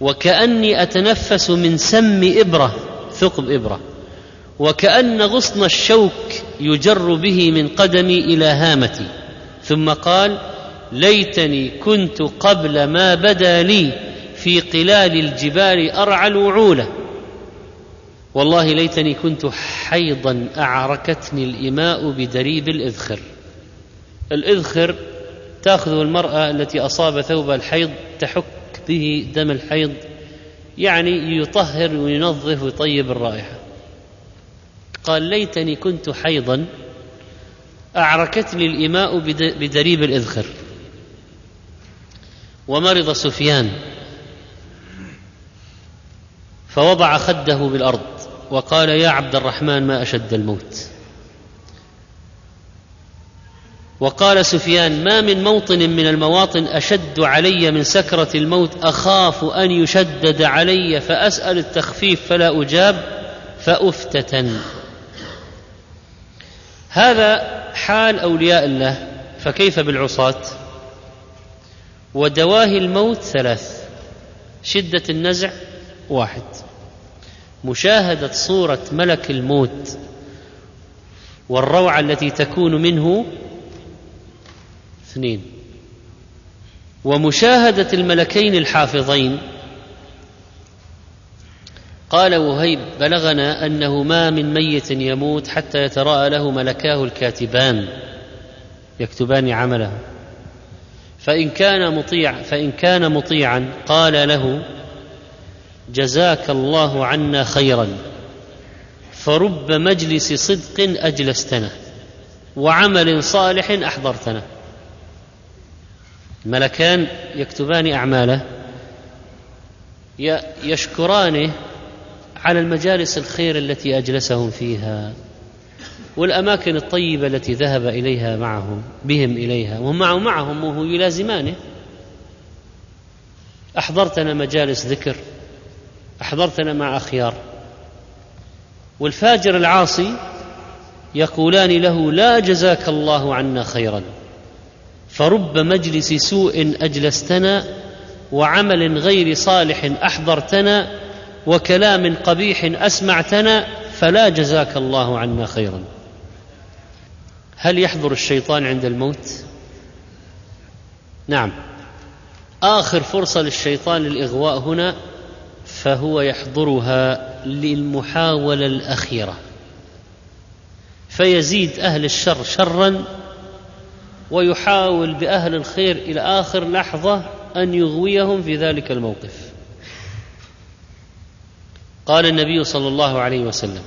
وكأني أتنفس من سم إبرة ثقب إبرة. وكأن غصن الشوك يجر به من قدمي إلى هامتي. ثم قال ليتني كنت قبل ما بدا لي في قلال الجبال أرعى الوعولة والله ليتني كنت حيضا أعركتني الإماء بدريب الإذخر. الإذخر تأخذ المرأة التي أصاب ثوب الحيض تحك به دم الحيض يعني يطهر وينظف ويطيب الرائحة. قال ليتني كنت حيضا أعركتني الإماء بدريب الإذخر. ومرض سفيان. فوضع خده بالأرض وقال يا عبد الرحمن ما أشد الموت. وقال سفيان ما من موطن من المواطن أشد علي من سكرة الموت أخاف أن يشدد علي فأسأل التخفيف فلا أجاب فأفتتن. هذا حال أولياء الله فكيف بالعصاة؟ ودواهي الموت ثلاث شدة النزع واحد مشاهدة صورة ملك الموت والروعة التي تكون منه اثنين ومشاهدة الملكين الحافظين قال وهيب بلغنا أنه ما من ميت يموت حتى يتراءى له ملكاه الكاتبان يكتبان عمله. فإن كان مطيع فإن كان مطيعا قال له جزاك الله عنا خيرا فرب مجلس صدق أجلستنا وعمل صالح أحضرتنا. ملكان يكتبان أعماله يشكرانه على المجالس الخير التي أجلسهم فيها والأماكن الطيبة التي ذهب إليها معهم بهم إليها وهم معه معهم وهو يلازمانه أحضرتنا مجالس ذكر أحضرتنا مع أخيار. والفاجر العاصي يقولان له لا جزاك الله عنا خيرا فرب مجلس سوء أجلستنا وعمل غير صالح أحضرتنا وكلام قبيح أسمعتنا فلا جزاك الله عنا خيرا. هل يحضر الشيطان عند الموت؟ نعم. آخر فرصة للشيطان للإغواء هنا فهو يحضرها للمحاولة الأخيرة. فيزيد أهل الشر شرا ويحاول بأهل الخير إلى آخر لحظة أن يغويهم في ذلك الموقف. قال النبي صلى الله عليه وسلم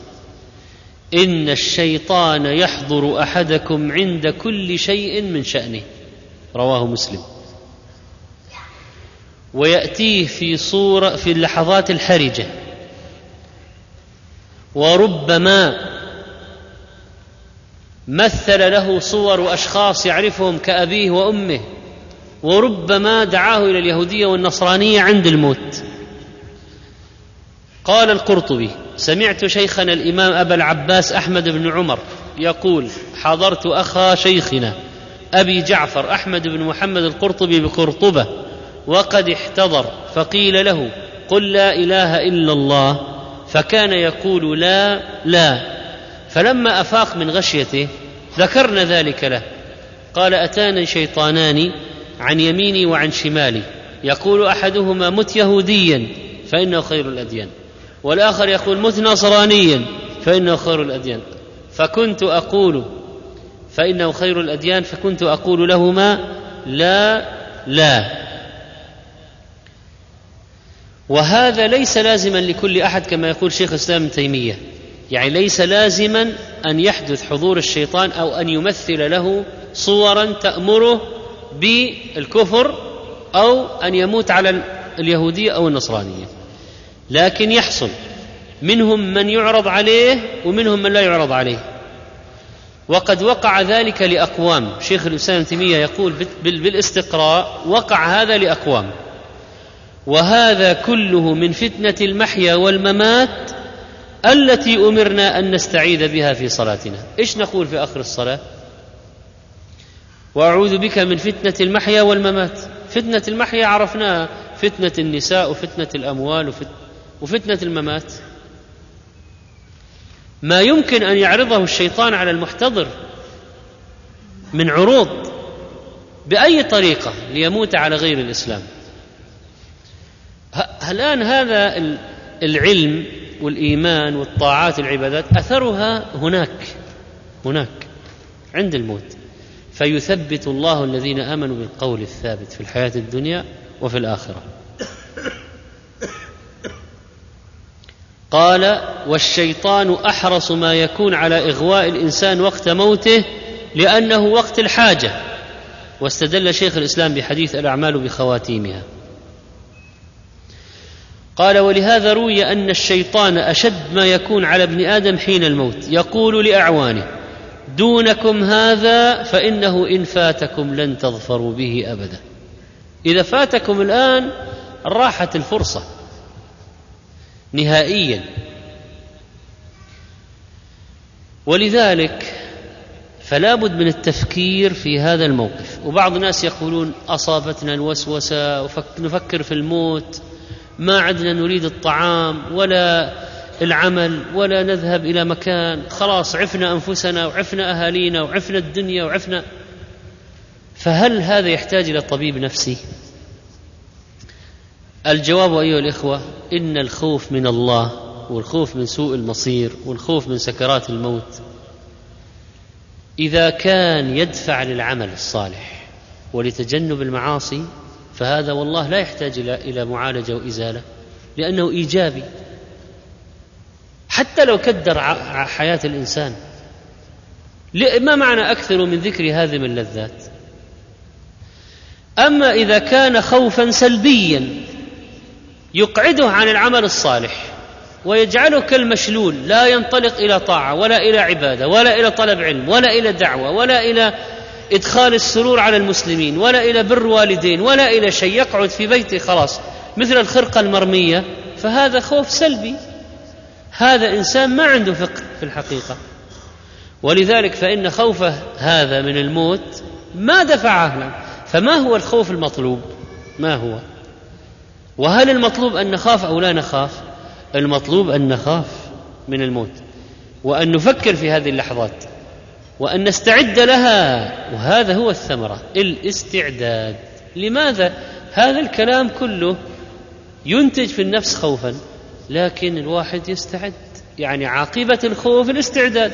إن الشيطان يحضر أحدكم عند كل شيء من شأنه. رواه مسلم. ويأتيه في صورة في اللحظات الحرجة. وربما مثل له صور واشخاص يعرفهم كأبيه وأمه. وربما دعاه إلى اليهودية والنصرانية عند الموت. قال القرطبي سمعت شيخنا الإمام أبا العباس أحمد بن عمر يقول حضرت أخا شيخنا أبي جعفر أحمد بن محمد القرطبي بقرطبة وقد احتضر فقيل له قل لا إله إلا الله فكان يقول لا لا. فلما أفاق من غشيته ذكرنا ذلك له. قال أتاني شيطانان عن يميني وعن شمالي. يقول أحدهما مت يهوديا فإنه خير الأديان. والآخر يقول مت نصرانيا فإنه خير الأديان. فكنت أقول فإنه خير الأديان فكنت أقول لهما لا لا. وهذا ليس لازما لكل أحد كما يقول شيخ الإسلام ابن تيمية. يعني ليس لازما أن يحدث حضور الشيطان أو أن يمثل له صورا تأمره بالكفر أو أن يموت على اليهودية أو النصرانية. لكن يحصل منهم من يعرض عليه ومنهم من لا يعرض عليه. وقد وقع ذلك لأقوام. شيخ الإسلام ابن تيمية يقول بالاستقراء وقع هذا لأقوام. وهذا كله من فتنة المحيا والممات التي أمرنا أن نستعيذ بها في صلاتنا. إيش نقول في آخر الصلاة؟ وأعوذ بك من فتنة المحيا والممات. فتنة المحيا عرفناها. فتنة النساء وفتنة الأموال وفتنه الممات. ما يمكن أن يعرضه الشيطان على المحتضر من عروض بأي طريقة ليموت على غير الإسلام. الآن هذا العلم والإيمان والطاعات العبادات أثرها هناك هناك عند الموت. فيثبت الله الذين آمنوا بالقول الثابت في الحياة الدنيا وفي الآخرة. قال والشيطان أحرص ما يكون على إغواء الإنسان وقت موته لأنه وقت الحاجة. واستدل شيخ الإسلام بحديث الأعمال بخواتيمها. قال ولهذا روي أن الشيطان أشد ما يكون على ابن آدم حين الموت. يقول لأعوانه دونكم هذا فإنه إن فاتكم لن تظفروا به أبدا. إذا فاتكم الآن راحت الفرصة. نهائيا. ولذلك فلا بد من التفكير في هذا الموقف. وبعض الناس يقولون أصابتنا الوسوسة ونفكر في الموت ما عدنا نريد الطعام ولا العمل ولا نذهب إلى مكان. خلاص عفنا أنفسنا وعفنا أهالينا وعفنا الدنيا وعفنا. فهل هذا يحتاج إلى طبيب نفسي؟ الجواب أيها الإخوة إن الخوف من الله والخوف من سوء المصير والخوف من سكرات الموت إذا كان يدفع للعمل الصالح ولتجنب المعاصي فهذا والله لا يحتاج إلى معالجة وإزالة لأنه إيجابي. حتى لو كدر حياة الإنسان. ما معنى أكثر من ذكر هذه اللذات؟ أما إذا كان خوفا سلبيا يقعده عن العمل الصالح ويجعله كالمشلول لا ينطلق إلى طاعة ولا إلى عبادة ولا إلى طلب علم ولا إلى دعوة ولا إلى إدخال السرور على المسلمين ولا إلى بر والدين ولا إلى شيء يقعد في بيته خلاص مثل الخرقة المرمية فهذا خوف سلبي. هذا إنسان ما عنده فقه في الحقيقة. ولذلك فإن خوفه هذا من الموت ما دفعه فما هو الخوف المطلوب؟ ما هو؟ وهل المطلوب أن نخاف أو لا نخاف؟ المطلوب أن نخاف من الموت وأن نفكر في هذه اللحظات وأن نستعد لها وهذا هو الثمرة الاستعداد. لماذا؟ هذا الكلام كله ينتج في النفس خوفا لكن الواحد يستعد. يعني عاقبة الخوف الاستعداد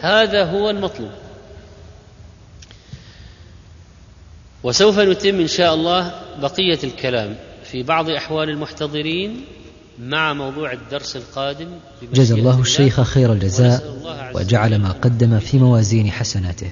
هذا هو المطلوب. وسوف نتم إن شاء الله بقية الكلام. في بعض أحوال المحتضرين مع موضوع الدرس القادم جزا الله الشيخ خير الجزاء وجعل ما قدم في موازين حسناته.